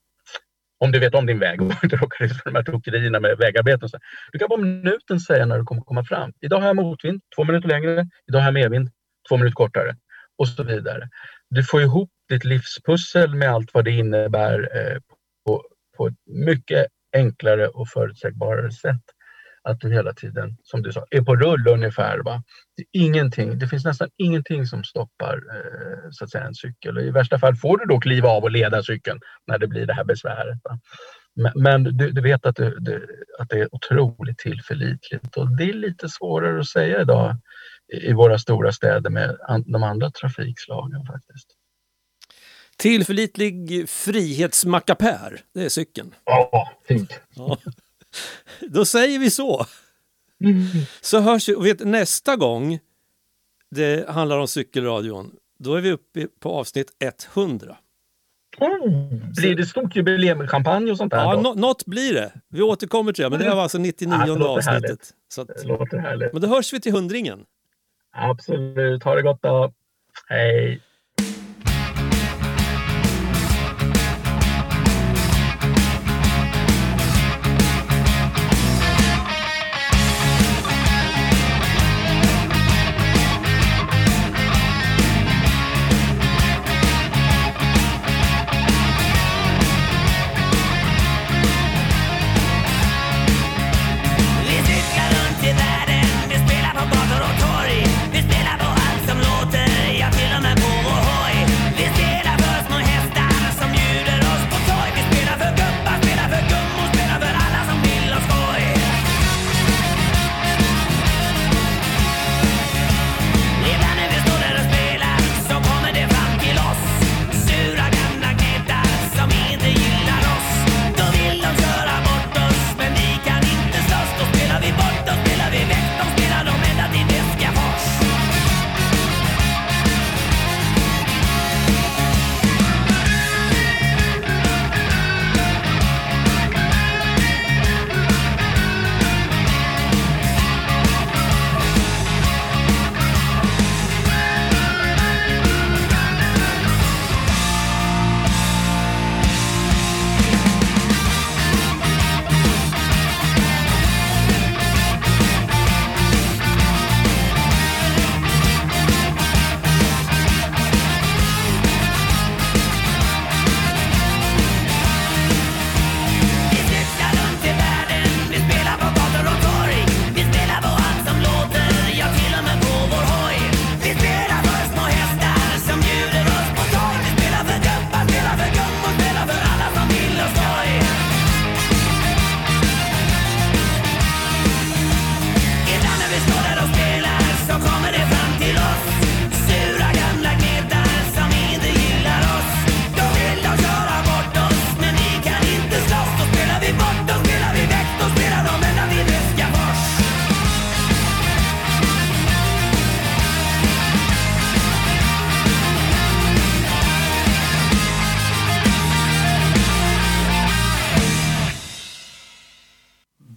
om du vet om din väg och inte råkar ut för de här tokerierna med vägarbeten. så. Du kan på minuten säga när du kommer komma fram. Idag har jag motvind, två minuter längre. Idag har jag medvind, två minuter kortare. Och så vidare. Du får ihop ditt livspussel med allt vad det innebär eh, på, på ett mycket enklare och förutsägbarare sätt. Att du hela tiden, som du sa, är på rull ungefär. Va? Det, är ingenting, det finns nästan ingenting som stoppar eh, så att säga, en cykel. Och I värsta fall får du då kliva av och leda cykeln när det blir det här besväret. Va? Men, men du, du vet att, du, du, att det är otroligt tillförlitligt och det är lite svårare att säga idag i, i våra stora städer med an, de andra trafikslagen faktiskt. Tillförlitlig frihetsmackapär, det är cykeln. Ja, fint. Ja. Då säger vi så. Så hörs vi, och vet, nästa gång det handlar om cykelradion, då är vi uppe på avsnitt 100. Mm. Blir det stort jubileum med champagne och sånt där? Ja, då? nå- något blir det. Vi återkommer till det, men det var alltså 99 Ja, det avsnittet. härligt. Så att, Det låter härligt. men då hörs vi till hundringen. Absolut. Ha det gott då. Hej.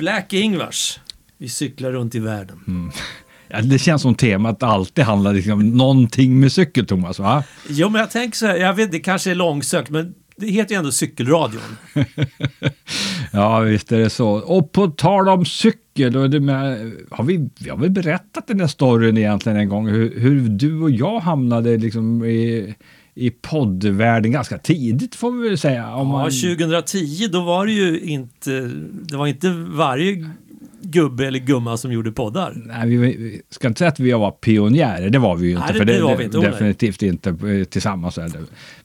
Black Ingvars. Vi cyklar runt i världen. Ja, det känns som temat alltid handlar liksom om någonting med cykel, Thomas. Va? Jo, men jag tänker så här, jag vet det kanske är långsökt, men det heter ju ändå Cykelradion. Ja, visst är det så. Och på tal om cykel, då med, har vi, vi har väl berättat den där storyn egentligen en gång, hur, hur du och jag hamnade liksom i, i poddvärlden ganska tidigt får vi väl säga. Om Ja, man, 2010 då var det ju inte, det var inte varje gubbe eller gumma som gjorde poddar. Nej, vi, vi ska inte säga att vi var pionjärer, det var vi ju inte. Nej, det- för det var vi inte, oh, definitivt inte eh, tillsammans. Det.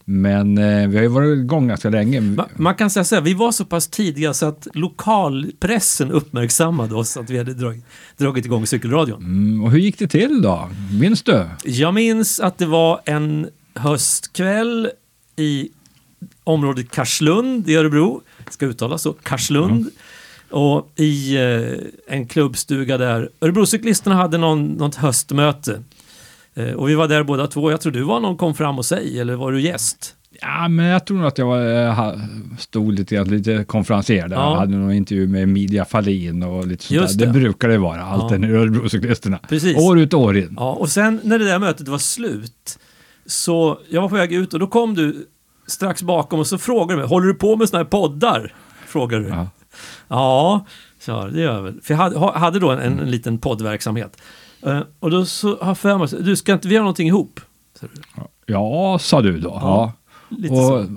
Men eh, vi har ju varit igång ganska länge. Ma- Man kan säga så här, vi var så pass tidiga så att lokalpressen uppmärksammade oss att vi hade dragit, dragit igång cykelradion. Mm, och hur gick det till då? Minns du? Jag minns att det var en höstkväll i området Karslund i Örebro. Det ska uttalas så, Karslund. Och i eh, en klubbstuga där. Örebrocyklisterna hade någon, något höstmöte. Eh, och vi var där båda två. Jag tror du var någon kom fram och säg eller var du gäst? Ja, men jag tror nog att jag var, eh, stod lite, lite konferenser där. Ja. Jag hade någon intervju med Emilia Fahlin och lite sånt Just där. Det. det. brukar det vara, allt Ja. Örebrocyklisterna. År ut och år in. Ja, och sen när det där mötet var slut så jag var på väg ut och då kom du strax bakom och så frågade du mig, håller du på med såna här poddar? Frågade du. Ja. Ja, så det gör jag väl. För jag hade, ha- hade då en, en liten poddverksamhet. Eh, och då så har jag för mig, du ska inte vi göra någonting ihop? Ja, sa du då. Ja. lite och så.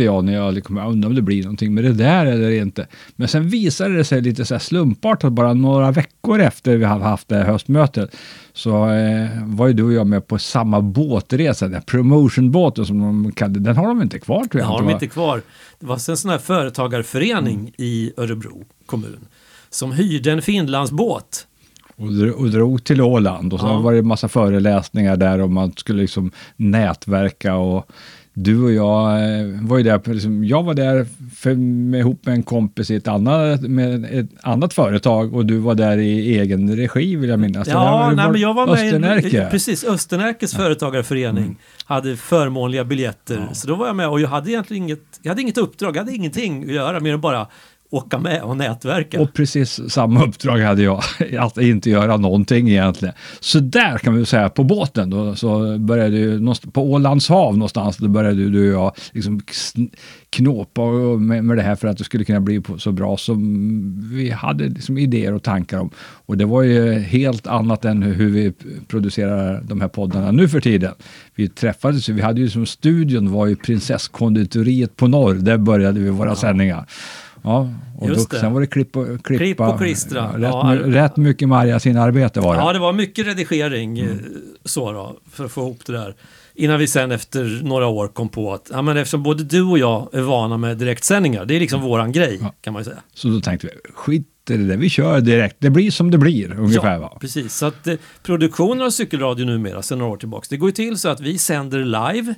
Tänkte jag när jag liksom, jag undrar om det blir någonting med det där eller inte. Men sen visade det sig lite så här slumpartat, bara några veckor efter vi hade haft det här höstmötet, så eh, var ju du och jag med på samma båtresa, den här promotionbåten som de kallade, den har de inte kvar tror jag har de inte kvar. Det var en sån här företagarförening i Örebro kommun som hyrde en Finlandsbåt. Och drog till Åland och så Ja. var det en massa föreläsningar där om man skulle liksom nätverka och du och jag eh, var ju där, liksom, jag var där för, med, ihop med en kompis i ett annat, med ett annat företag och du var där i egen regi vill jag minnas. Ja, nej, men jag var med i precis, Östernärkes företagarförening hade förmånliga biljetter. Så då var jag med och jag hade egentligen inget, jag hade inget uppdrag, jag hade ingenting att göra mer än bara åka med och nätverka. Och precis samma uppdrag hade jag, att inte göra någonting egentligen. Så där kan vi säga, på båten då, så började ju, på Ålands hav någonstans, då började du och jag liksom kn- knåpa med, med det här för att det skulle kunna bli så bra som vi hade liksom idéer och tankar om. Och det var ju helt annat än hur vi producerar de här poddarna nu för tiden. Vi träffades ju, vi hade ju som studion var ju Prinsesskonditoriet på norr, där började vi våra sändningar. Ja, och Just då, det. sen var det klipp och, klippa. Klipp och klistra. Ja, rätt, Ja, rätt mycket Marja sin arbete var det. Ja, det var mycket redigering Mm. eh, så då, för att få ihop det där. Innan vi sen efter några år kom på att ja, men eftersom både du och jag är vana med direktsändningar, det är liksom våran grej kan man ju säga. Så då tänkte vi, skit i det där, vi kör direkt. Det blir som det blir ungefär. va? precis. Så att eh, produktionen av cykelradio numera, sedan några år tillbaka, det går ju till så att vi sänder live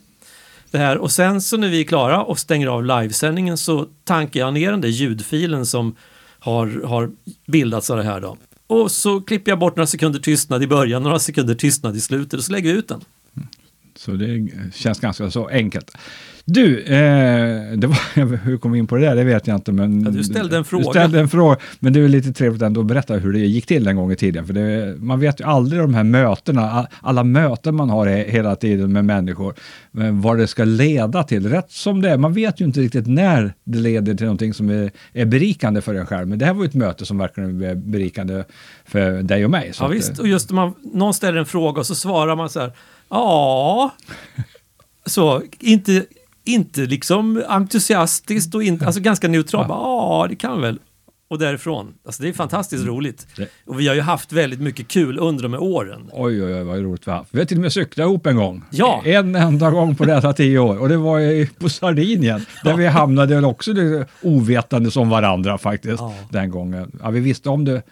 det här och sen så när vi är klara och stänger av livesändningen så tankar jag ner den där ljudfilen som har, har bildats av det här då. Och så klipper jag bort några sekunder tystnad i början, några sekunder tystnad i slutet och så lägger vi ut den. Mm. Så det känns ganska så enkelt. Du, eh, det var, hur kom vi in på det där? Det vet jag inte. Men Ja, du ställde en fråga. Du ställde en fråga. Men det är lite trevligt ändå att berätta hur det gick till en gång i tiden. För det, man vet ju aldrig de här mötena, all- alla möten man har he- hela tiden med människor, men vad det ska leda till. Rätt som det är, man vet ju inte riktigt när det leder till någonting som är, är berikande för en själv. Men det här var ju ett möte som verkligen är berikande för dig och mig. Så Ja att, visst, eh, och just när man, någon ställer en fråga och så svarar man så här, ja, så inte, inte liksom entusiastiskt och inte, alltså ganska neutralt, bara, ja, det kan väl. Och därifrån. Alltså det är fantastiskt roligt. Det- Och vi har ju haft väldigt mycket kul under de här åren. Oj, oj, oj, vad roligt vi har haft. Vi har till och med cyklat ihop en gång. Ja. En enda gång på dessa tio år. Och det var ju på Sardinien. Där vi hamnade väl också ovetande som varandra faktiskt. Ja. Den gången. Ja, vi visste om det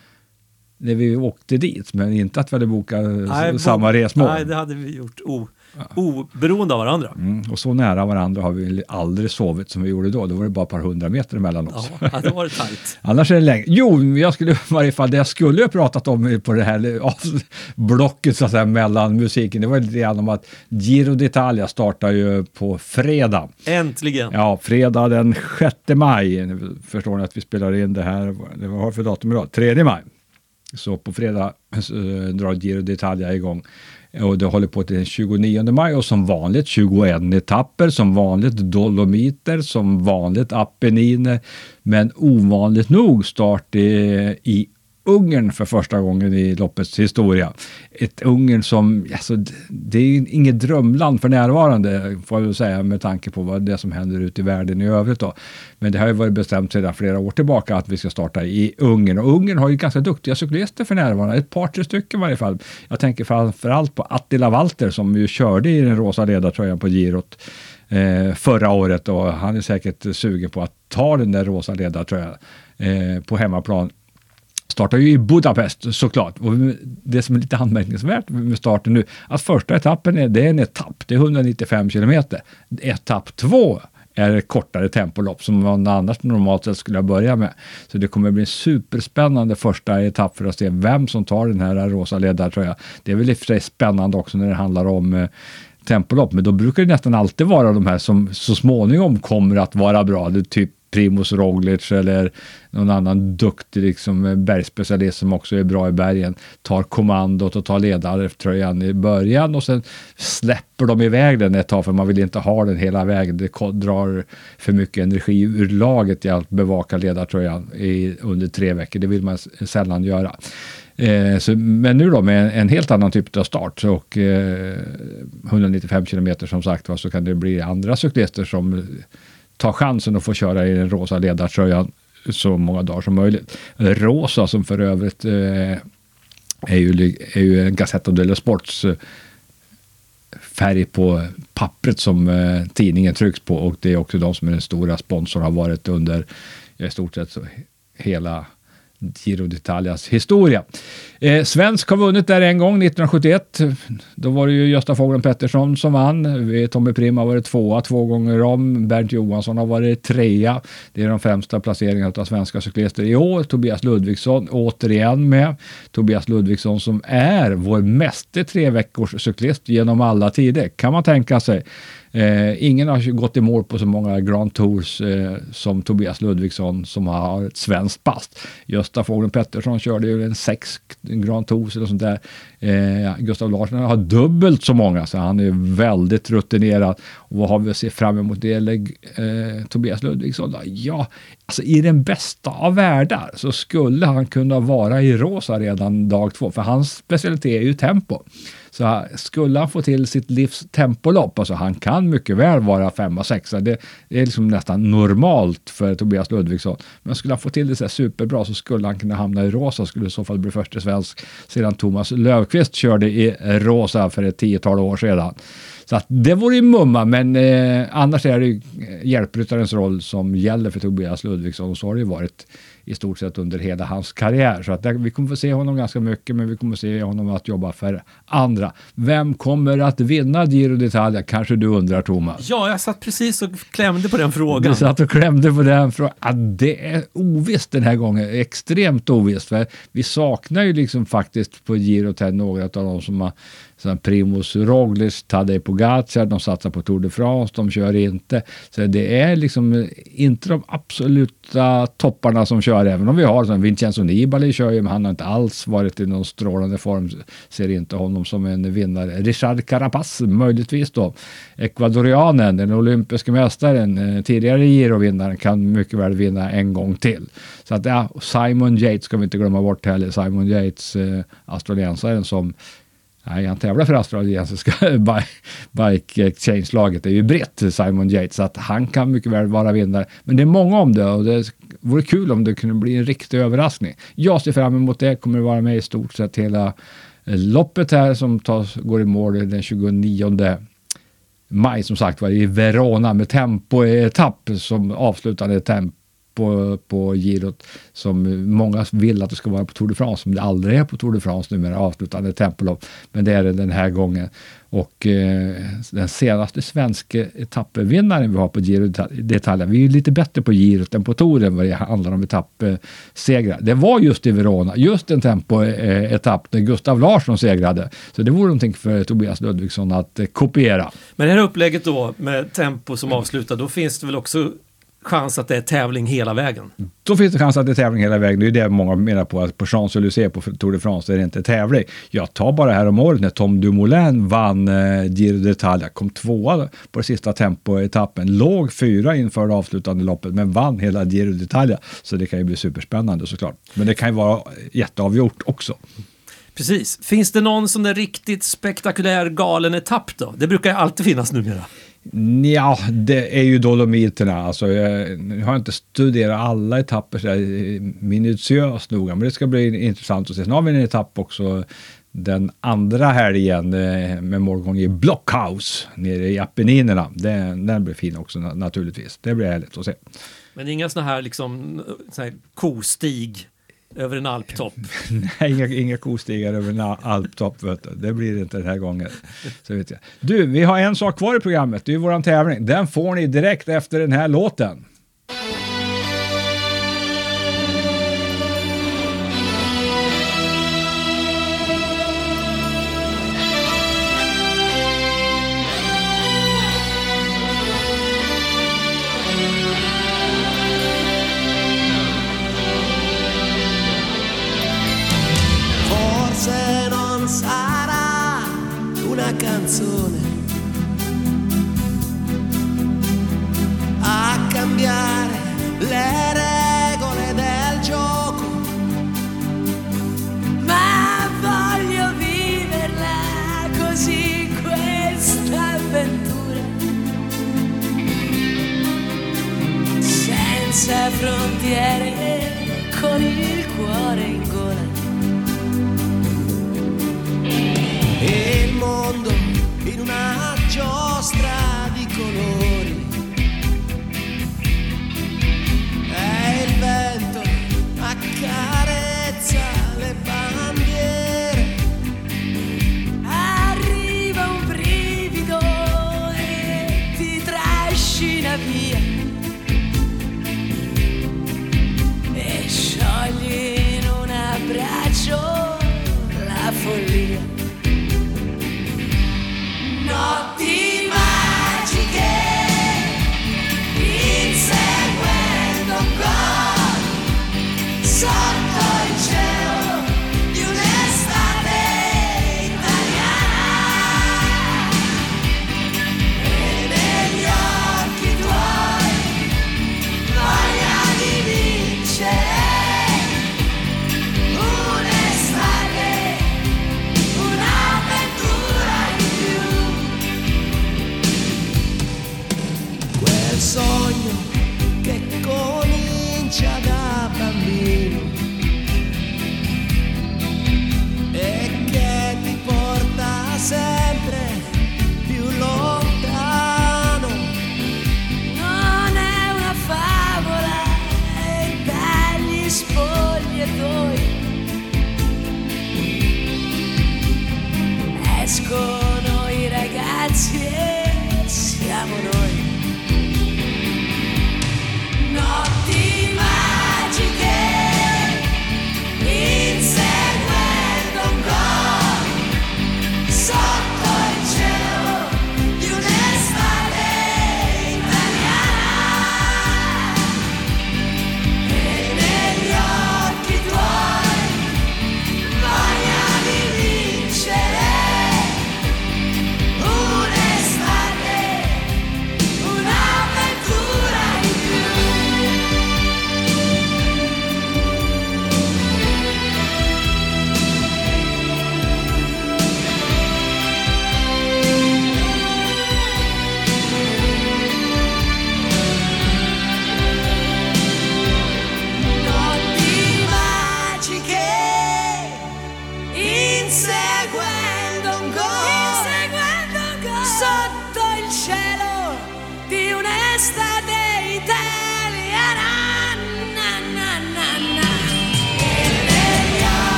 när vi åkte dit, men inte att vi hade bokat Nej, samma resmål. Nej, det hade vi gjort o, oberoende av varandra. Mm, och så nära varandra har vi aldrig sovit som vi gjorde då. Då var det bara ett par hundra meter emellan oss. Ja, det var det tajt. Annars är det längre. Jo, jag skulle i varje fall, det jag skulle ha pratat om på det här blocket så att säga, mellan musiken, det var lite grann om att Giro d'Italia startar ju på fredag. Äntligen. Ja, fredag den 6 maj. Förstår ni att vi spelar in det här, var har för datum idag? 3 maj. Så på fredag eh, drar Giro d'Italia igång. Och det håller på till den 29 maj och som vanligt 21 etapper, som vanligt Dolomiter, som vanligt Apenniner. Men ovanligt nog start i, i Ungern för första gången i loppets historia. Ett Ungern som, alltså, det är inget drömland för närvarande får jag väl säga med tanke på vad det som händer ute i världen i övrigt. Då. Men det har ju varit bestämt sedan flera år tillbaka att vi ska starta i Ungern och Ungern har ju ganska duktiga cyklister för närvarande, ett par tre stycken i varje fall. Jag tänker framförallt på Attila Walter som ju körde i den rosa ledartröjan på girot eh, förra året och han är säkert sugen på att ta den där rosa ledartröjan eh, på hemmaplan startar ju i Budapest såklart. Och det som är lite anmärkningsvärt med starten nu, att första etappen är, det är en etapp, det är 195 kilometer. Etapp två är ett kortare tempolopp som man annars normalt sett skulle börja med. Så det kommer bli en superspännande första etapp för att se vem som tar den här rosa ledartröjan. Det är väl i och för sig spännande också när det handlar om eh, tempolopp, men då brukar det nästan alltid vara de här som så småningom kommer att vara bra. Det typ Primus Roglic eller någon annan duktig liksom, eh, bergsspecialist som också är bra i bergen tar kommandot och tar ledartröjan i början och sen släpper de iväg den ett tag för man vill inte ha den hela vägen. Det drar för mycket energi ur laget i att bevaka ledartröjan i, under tre veckor. Det vill man sällan göra. Eh, så, men nu då med en, en helt annan typ av start och eh, 195 kilometer som sagt var så kan det bli andra cyklister som ta chansen att få köra i den rosa ledartröjan så många dagar som möjligt. Rosa som för övrigt eh, är, ju, är ju en Gazzetta dello Sports eh, färg på pappret som eh, tidningen trycks på och det är också de som är den stora sponsorn har varit under i stort sett så hela Giro d'Italias historia. Eh, Svensk har vunnit där en gång, 1971. Då var det ju Gösta Fogden Pettersson som vann. Tommy Prim har varit tvåa två gånger om. Bernt Johansson har varit trea. Det är de främsta placeringarna av svenska cyklister i år. Tobias Ludvigsson återigen med. Tobias Ludvigsson som är vår meste tre veckors cyklist genom alla tider, kan man tänka sig. Eh, ingen har gått i mål på så många Grand Tours eh, som Tobias Ludvigsson som har ett svenskt pass. Gösta Fågeln Pettersson körde ju en sex Grand Tours eller sånt där. Eh, Gustav Larsson har dubbelt så många så han är väldigt rutinerad. Och vad har vi att se fram emot det eller eh, Tobias Ludvigsson? Då? Ja, alltså i den bästa av världar så skulle han kunna vara i rosa redan dag två för hans specialitet är ju tempo. Så skulle han få till sitt livs tempolopp, alltså han kan mycket väl vara femma, sexa, det, det är liksom nästan normalt för Tobias Ludvigsson. Men skulle han få till det så här superbra så skulle han kunna hamna i rosa, skulle i så fall bli första svensk sedan Thomas Löfqvist körde i rosa för ett tiotal år sedan. Så att det vore ju mumma, men eh, annars är det ju eh, hjälpryttarens roll som gäller för Tobias Ludvigsson och så har det ju varit i stort sett under hela hans karriär. Så att där, vi kommer få se honom ganska mycket, men vi kommer se honom att jobba för andra. Vem kommer att vinna Giro d'Italia? Kanske du undrar, Thomas? Ja, jag satt precis och klämde på den frågan. Du satt och klämde på den frågan. Ja, det är ovisst den här gången. Extremt ovisst. För vi saknar ju liksom faktiskt på girot här några av de som har Sen Primus Roglic, Tadej Pogacar, de satsar på Tour de France, de kör inte. Så det är liksom eh, inte de absoluta topparna som kör, även om vi har som Vincenzo Nibali kör ju, men han har inte alls varit i någon strålande form, ser inte honom som en vinnare. Richard Carapaz, möjligtvis då, Ecuadorianen, den olympiska mästaren, eh, tidigare Giro-vinnaren, kan mycket väl vinna en gång till. Så att ja, Simon Yates ska vi inte glömma bort heller, Simon Yates, eh, australiensaren som Nej, han tävlar för australiensiska Bike Exchange-laget. Det är ju brett, Simon Yates, så att han kan mycket väl vara vinnare. Men det är många om det och det vore kul om det kunde bli en riktig överraskning. Jag ser fram emot det, kommer att vara med i stort sett hela eh, loppet här som tas, går i mål den 29 maj som sagt var i Verona med tempoetapp som avslutande temp på, på girot som många vill att det ska vara på Tour de France, som det aldrig är på Tour de France numera, avslutande tempolopp. Men det är det den här gången. Och eh, den senaste svenska etappvinnaren vi har på Giro d'Italia, vi är ju lite bättre på girot än på touren vad det handlar om etappsegrar. Det var just i Verona, just en tempoetapp eh, när Gustav Larsson segrade. Så det vore någonting för Tobias Ludvigsson att eh, kopiera. Men det här upplägget då med tempo som avslutar, då finns det väl också chans att det är tävling hela vägen? Då finns det chans att det är tävling hela vägen. Det är det många menar på, att på Champs-Élysées på Tour de France är det inte tävling. Jag tar bara här om året när Tom Dumoulin vann eh, Giro d'Italia, kom tvåa på den sista tempoetappen, låg fyra inför det avslutande loppet, men vann hela Giro d'Italia. Så det kan ju bli superspännande såklart. Men det kan ju vara jätteavgjort också. Precis. Finns det någon sån där riktigt spektakulär galen etapp då? Det brukar ju alltid finnas numera. Ja, det är ju Dolomiterna. Alltså, jag, jag har inte studerat alla etapper så minutiöst noga, men det ska bli intressant att se. Sen har vi en etapp också den andra helgen eh, med målgång i Blockhouse nere i Apenninerna. Den, den blir fin också naturligtvis. Det blir härligt att se. Men inga sådana här liksom eh, såna här kostig över en alptopp. Nej, inga, inga kostigar över en alptopp, vet du. det blir det inte den här gången. Så vet jag. Du, vi har en sak kvar i programmet, det är vår tävling. Den får ni direkt efter den här låten. Senza frontiere, con il cuore in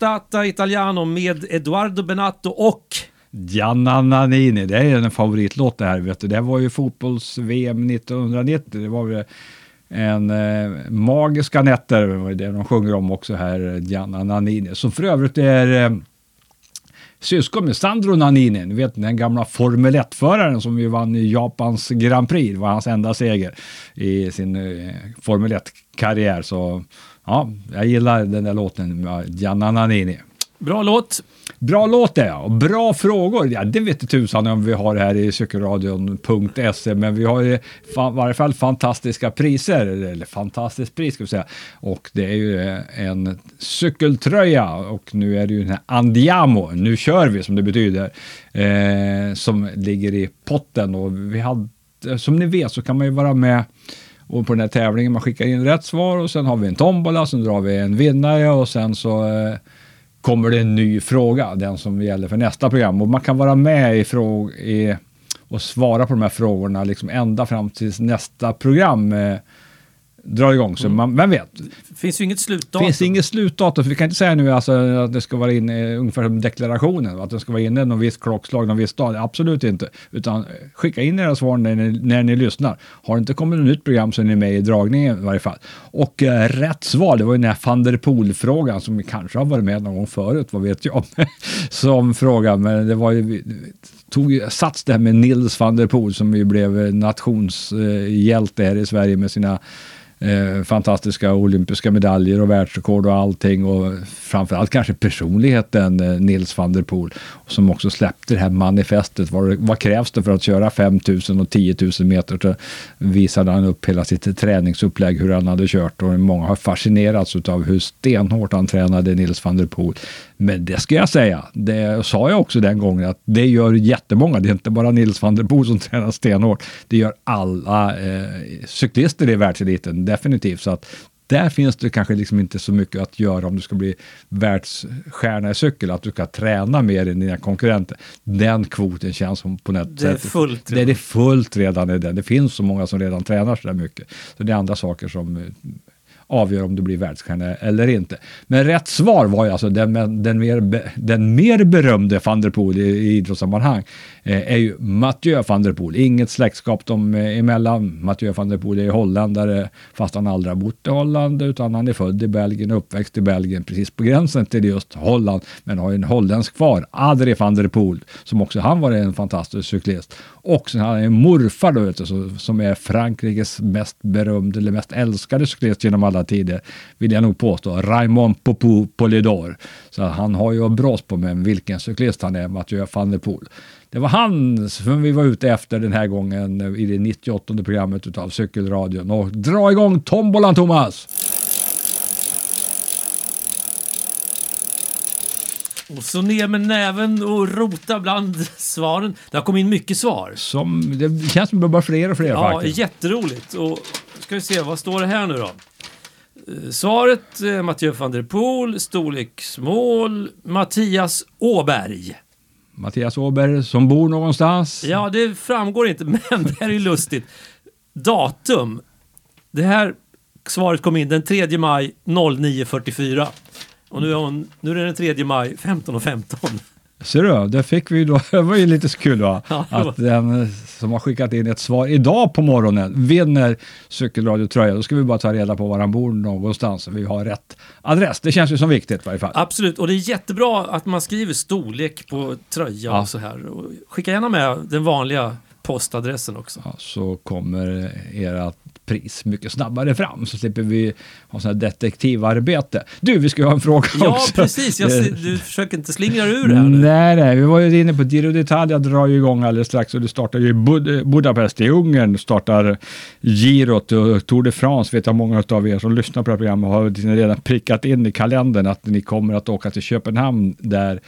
Stata Italiano med Eduardo Benato och Gianna Nannini, det är en favoritlåt det här. Vet du. Det var ju fotbolls-VM 1990. Det var väl en eh, magiska nätter, det var det de sjunger om också här, Gianna Nannini. Som för övrigt är eh, syskon med Sandro Nannini, ni vet den gamla Formel 1-föraren som ju vann i Japans Grand Prix. Det var hans enda seger i sin eh, Formel 1-karriär. Så ja, jag gillar den där låten med Gianna Nannini. bra låt. Bra låt det och bra frågor. Ja, det vet tusan om vi har här i cykelradion.se, men vi har i varje fall fantastiska priser, eller fantastiskt pris ska vi säga. Och det är ju eh, en cykeltröja och nu är det ju den här Andiamo, nu kör vi som det betyder, eh, som ligger i potten och vi hade, som ni vet så kan man ju vara med och på den här tävlingen man skickar in rätt svar och sen har vi en tombola, sen drar vi en vinnare och sen så eh, kommer det en ny fråga, den som gäller för nästa program. Och man kan vara med i, i och svara på de här frågorna liksom ända fram till nästa program eh, drar igång. Så man, vem vet? Finns ju inget slutdatum. finns inget slutdatum, för vi kan inte säga nu alltså, att det ska vara inne ungefär som deklarationen, att det ska vara inne någon viss klockslag, någon viss dag. Absolut inte. Utan eh, skicka in era svar när ni, när ni lyssnar. Har det inte kommit något nytt program så är ni med i dragningen i varje fall. Och eh, rätt svar, det var ju den här van der Poel-frågan som kanske har varit med någon gång förut, vad vet jag, som fråga. Men det var ju, tog sats det här med Nils van der Poel som ju blev nationshjälte här i Sverige med sina eh, fantastiska olympiska medaljer och världsrekord och allting och framförallt kanske personligheten eh, Nils van der Poel som också släppte det här manifestet. Vad, vad krävs det för att köra 5000 och 10 000 meter? Så visade han upp hela sitt träningsupplägg hur han hade kört och många har fascinerats av hur stenhårt han tränade Nils van der Poel. Men det ska jag säga, det sa jag också den gången att det gör jättemånga. Det är inte bara Nils van der Poel som tränar stenhårt. Det gör alla eh, cyklister i världseliten, definitivt. Så att där finns det kanske liksom inte så mycket att göra om du ska bli världsstjärna i cykel, att du ska träna mer än dina konkurrenter. Den kvoten känns som på något Det är sätt... fullt Det är det fullt redan i den. Det finns så många som redan tränar så där mycket. Så det är andra saker som eh, avgör om du blir världsstjärna eller inte. Men rätt svar var ju alltså den, den, mer, den mer berömde van der Poel i, i idrottssammanhang Eh, är ju Mathieu van der Poel. Inget släktskap dem eh, emellan. Mathieu van der Poel är ju holländare fast han aldrig har bott i Holland utan han är född i Belgien uppväxt i Belgien precis på gränsen till just Holland men har ju en holländsk far, Adrie van der Poel som också han var en fantastisk cyklist. Och sen har han en morfar då, vet du, som är Frankrikes mest berömde eller mest älskade cyklist genom alla tider, vill jag nog påstå. Raymond Popou Polidor. Så han har ju att brås på med vilken cyklist han är, Mathieu van der Poel. Det var han som vi var ute efter den här gången i det 98 programmet utav Cykelradion. Och dra igång tombolan Thomas! Och så ner med näven och rota bland svaren. Det har kommit in mycket svar. Som, det känns som det bara fler och fler Ja, faktiskt. jätteroligt. Och ska vi se, vad står det här nu då? Eh, Svaret, eh, Mathieu van der Poel, storlek small, Mattias Åberg. Mattias Åberg som bor någonstans. Ja, det framgår inte, men det här är ju lustigt. Datum. Det här svaret kom in den 3 maj 09.44. Och nu är, hon, nu är det den 3 maj 15.15. Ser du, det fick vi då. Det var ju lite så kul. Ja, var- att den som har skickat in ett svar idag på morgonen vinner cykelradiotröja. Då ska vi bara ta reda på var han bor någonstans. så Vi har rätt adress. Det känns ju som viktigt i varje fall. Absolut, och det är jättebra att man skriver storlek på tröja Ja. och så här. Och skicka gärna med den vanliga postadressen också. Ja, så kommer era pris mycket snabbare fram så slipper vi ha här detektivarbete. Du, vi ska ju ha en fråga Ja, också. precis. Jag, du försöker inte slingra ur det här nu. Nej, nej, vi var ju inne på Giro d'Italia drar ju igång alldeles strax och det startar ju i Bud Budapest i Ungern startar girot och Tour de France vet jag många av er som lyssnar på det här programmet har redan prickat in i kalendern att ni kommer att åka till Köpenhamn där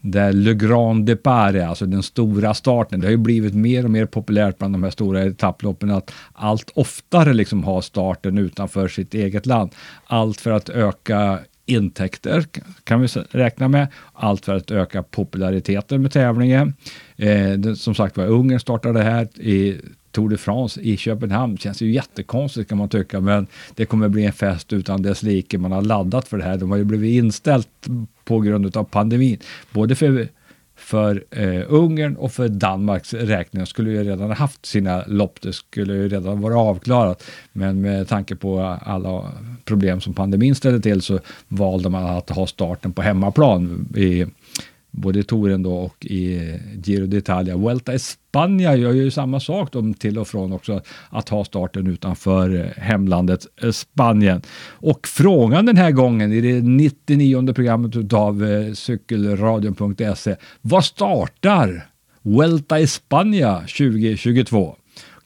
där Le Grand Depart är, alltså den stora starten. Det har ju blivit mer och mer populärt bland de här stora etapploppen att allt oftare liksom ha starten utanför sitt eget land. Allt för att öka intäkter kan vi räkna med. Allt för att öka populariteten med tävlingen. Eh, som sagt var, Ungern startade här i Tour de France i Köpenhamn. Känns ju jättekonstigt kan man tycka, men det kommer bli en fest utan dess like. Man har laddat för det här. De har ju blivit inställt på grund av pandemin. Både för för eh, Ungern och för Danmarks räkning. De skulle ju redan ha haft sina lopp, det skulle ju redan vara avklarat. Men med tanke på alla problem som pandemin ställde till så valde man att ha starten på hemmaplan i både i touren då och i Giro d'Italia. Vuelta i Spanien gör ju samma sak de till och från också, att ha starten utanför eh, hemlandet eh, Spanien. Och frågan den här gången i det 99 programmet av eh, cykelradion.se. Vad startar Vuelta i Spanien 2022?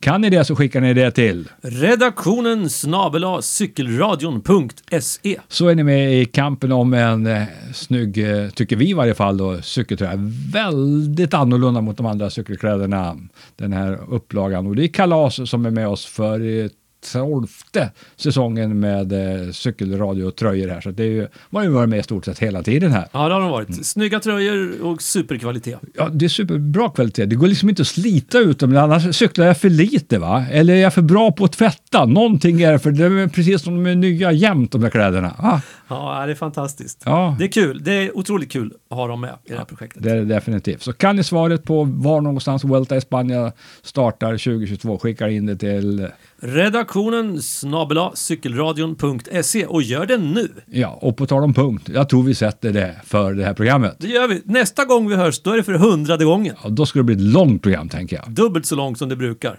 Kan ni det så skickar ni det till Redaktionen snabela cykelradion.se. så är ni med i kampen om en eh, snygg, eh, tycker vi i varje fall, då, cykeltröja. Väldigt annorlunda mot de andra cykelkläderna, den här upplagan. Och det är Kalas som är med oss för eh, tolfte säsongen med eh, cykelradiotröjor här. Så det är ju, man har ju varit med i stort sett hela tiden här. Ja, det har de varit. Snygga tröjor och superkvalitet. Ja, det är superbra kvalitet. Det går liksom inte att slita ut dem, annars cyklar jag för lite va? Eller är jag för bra på att tvätta? Någonting är det, för det är precis som de är nya jämt de där kläderna. Ah, Ja, det är fantastiskt. Ja. Det är kul. Det är otroligt kul att ha dem med i det här projektet. det är det definitivt. Så kan ni svaret på var någonstans Vuelta i Spanien startar 2022, skickar in det till Redaktionen snabela cykelradion.se och gör det nu. Ja, och på tal om punkt, jag tror vi sätter det för det här programmet. Det gör vi. Nästa gång vi hörs, då är det för hundrade gången. Ja, då ska det bli ett långt program tänker jag. Dubbelt så långt som det brukar.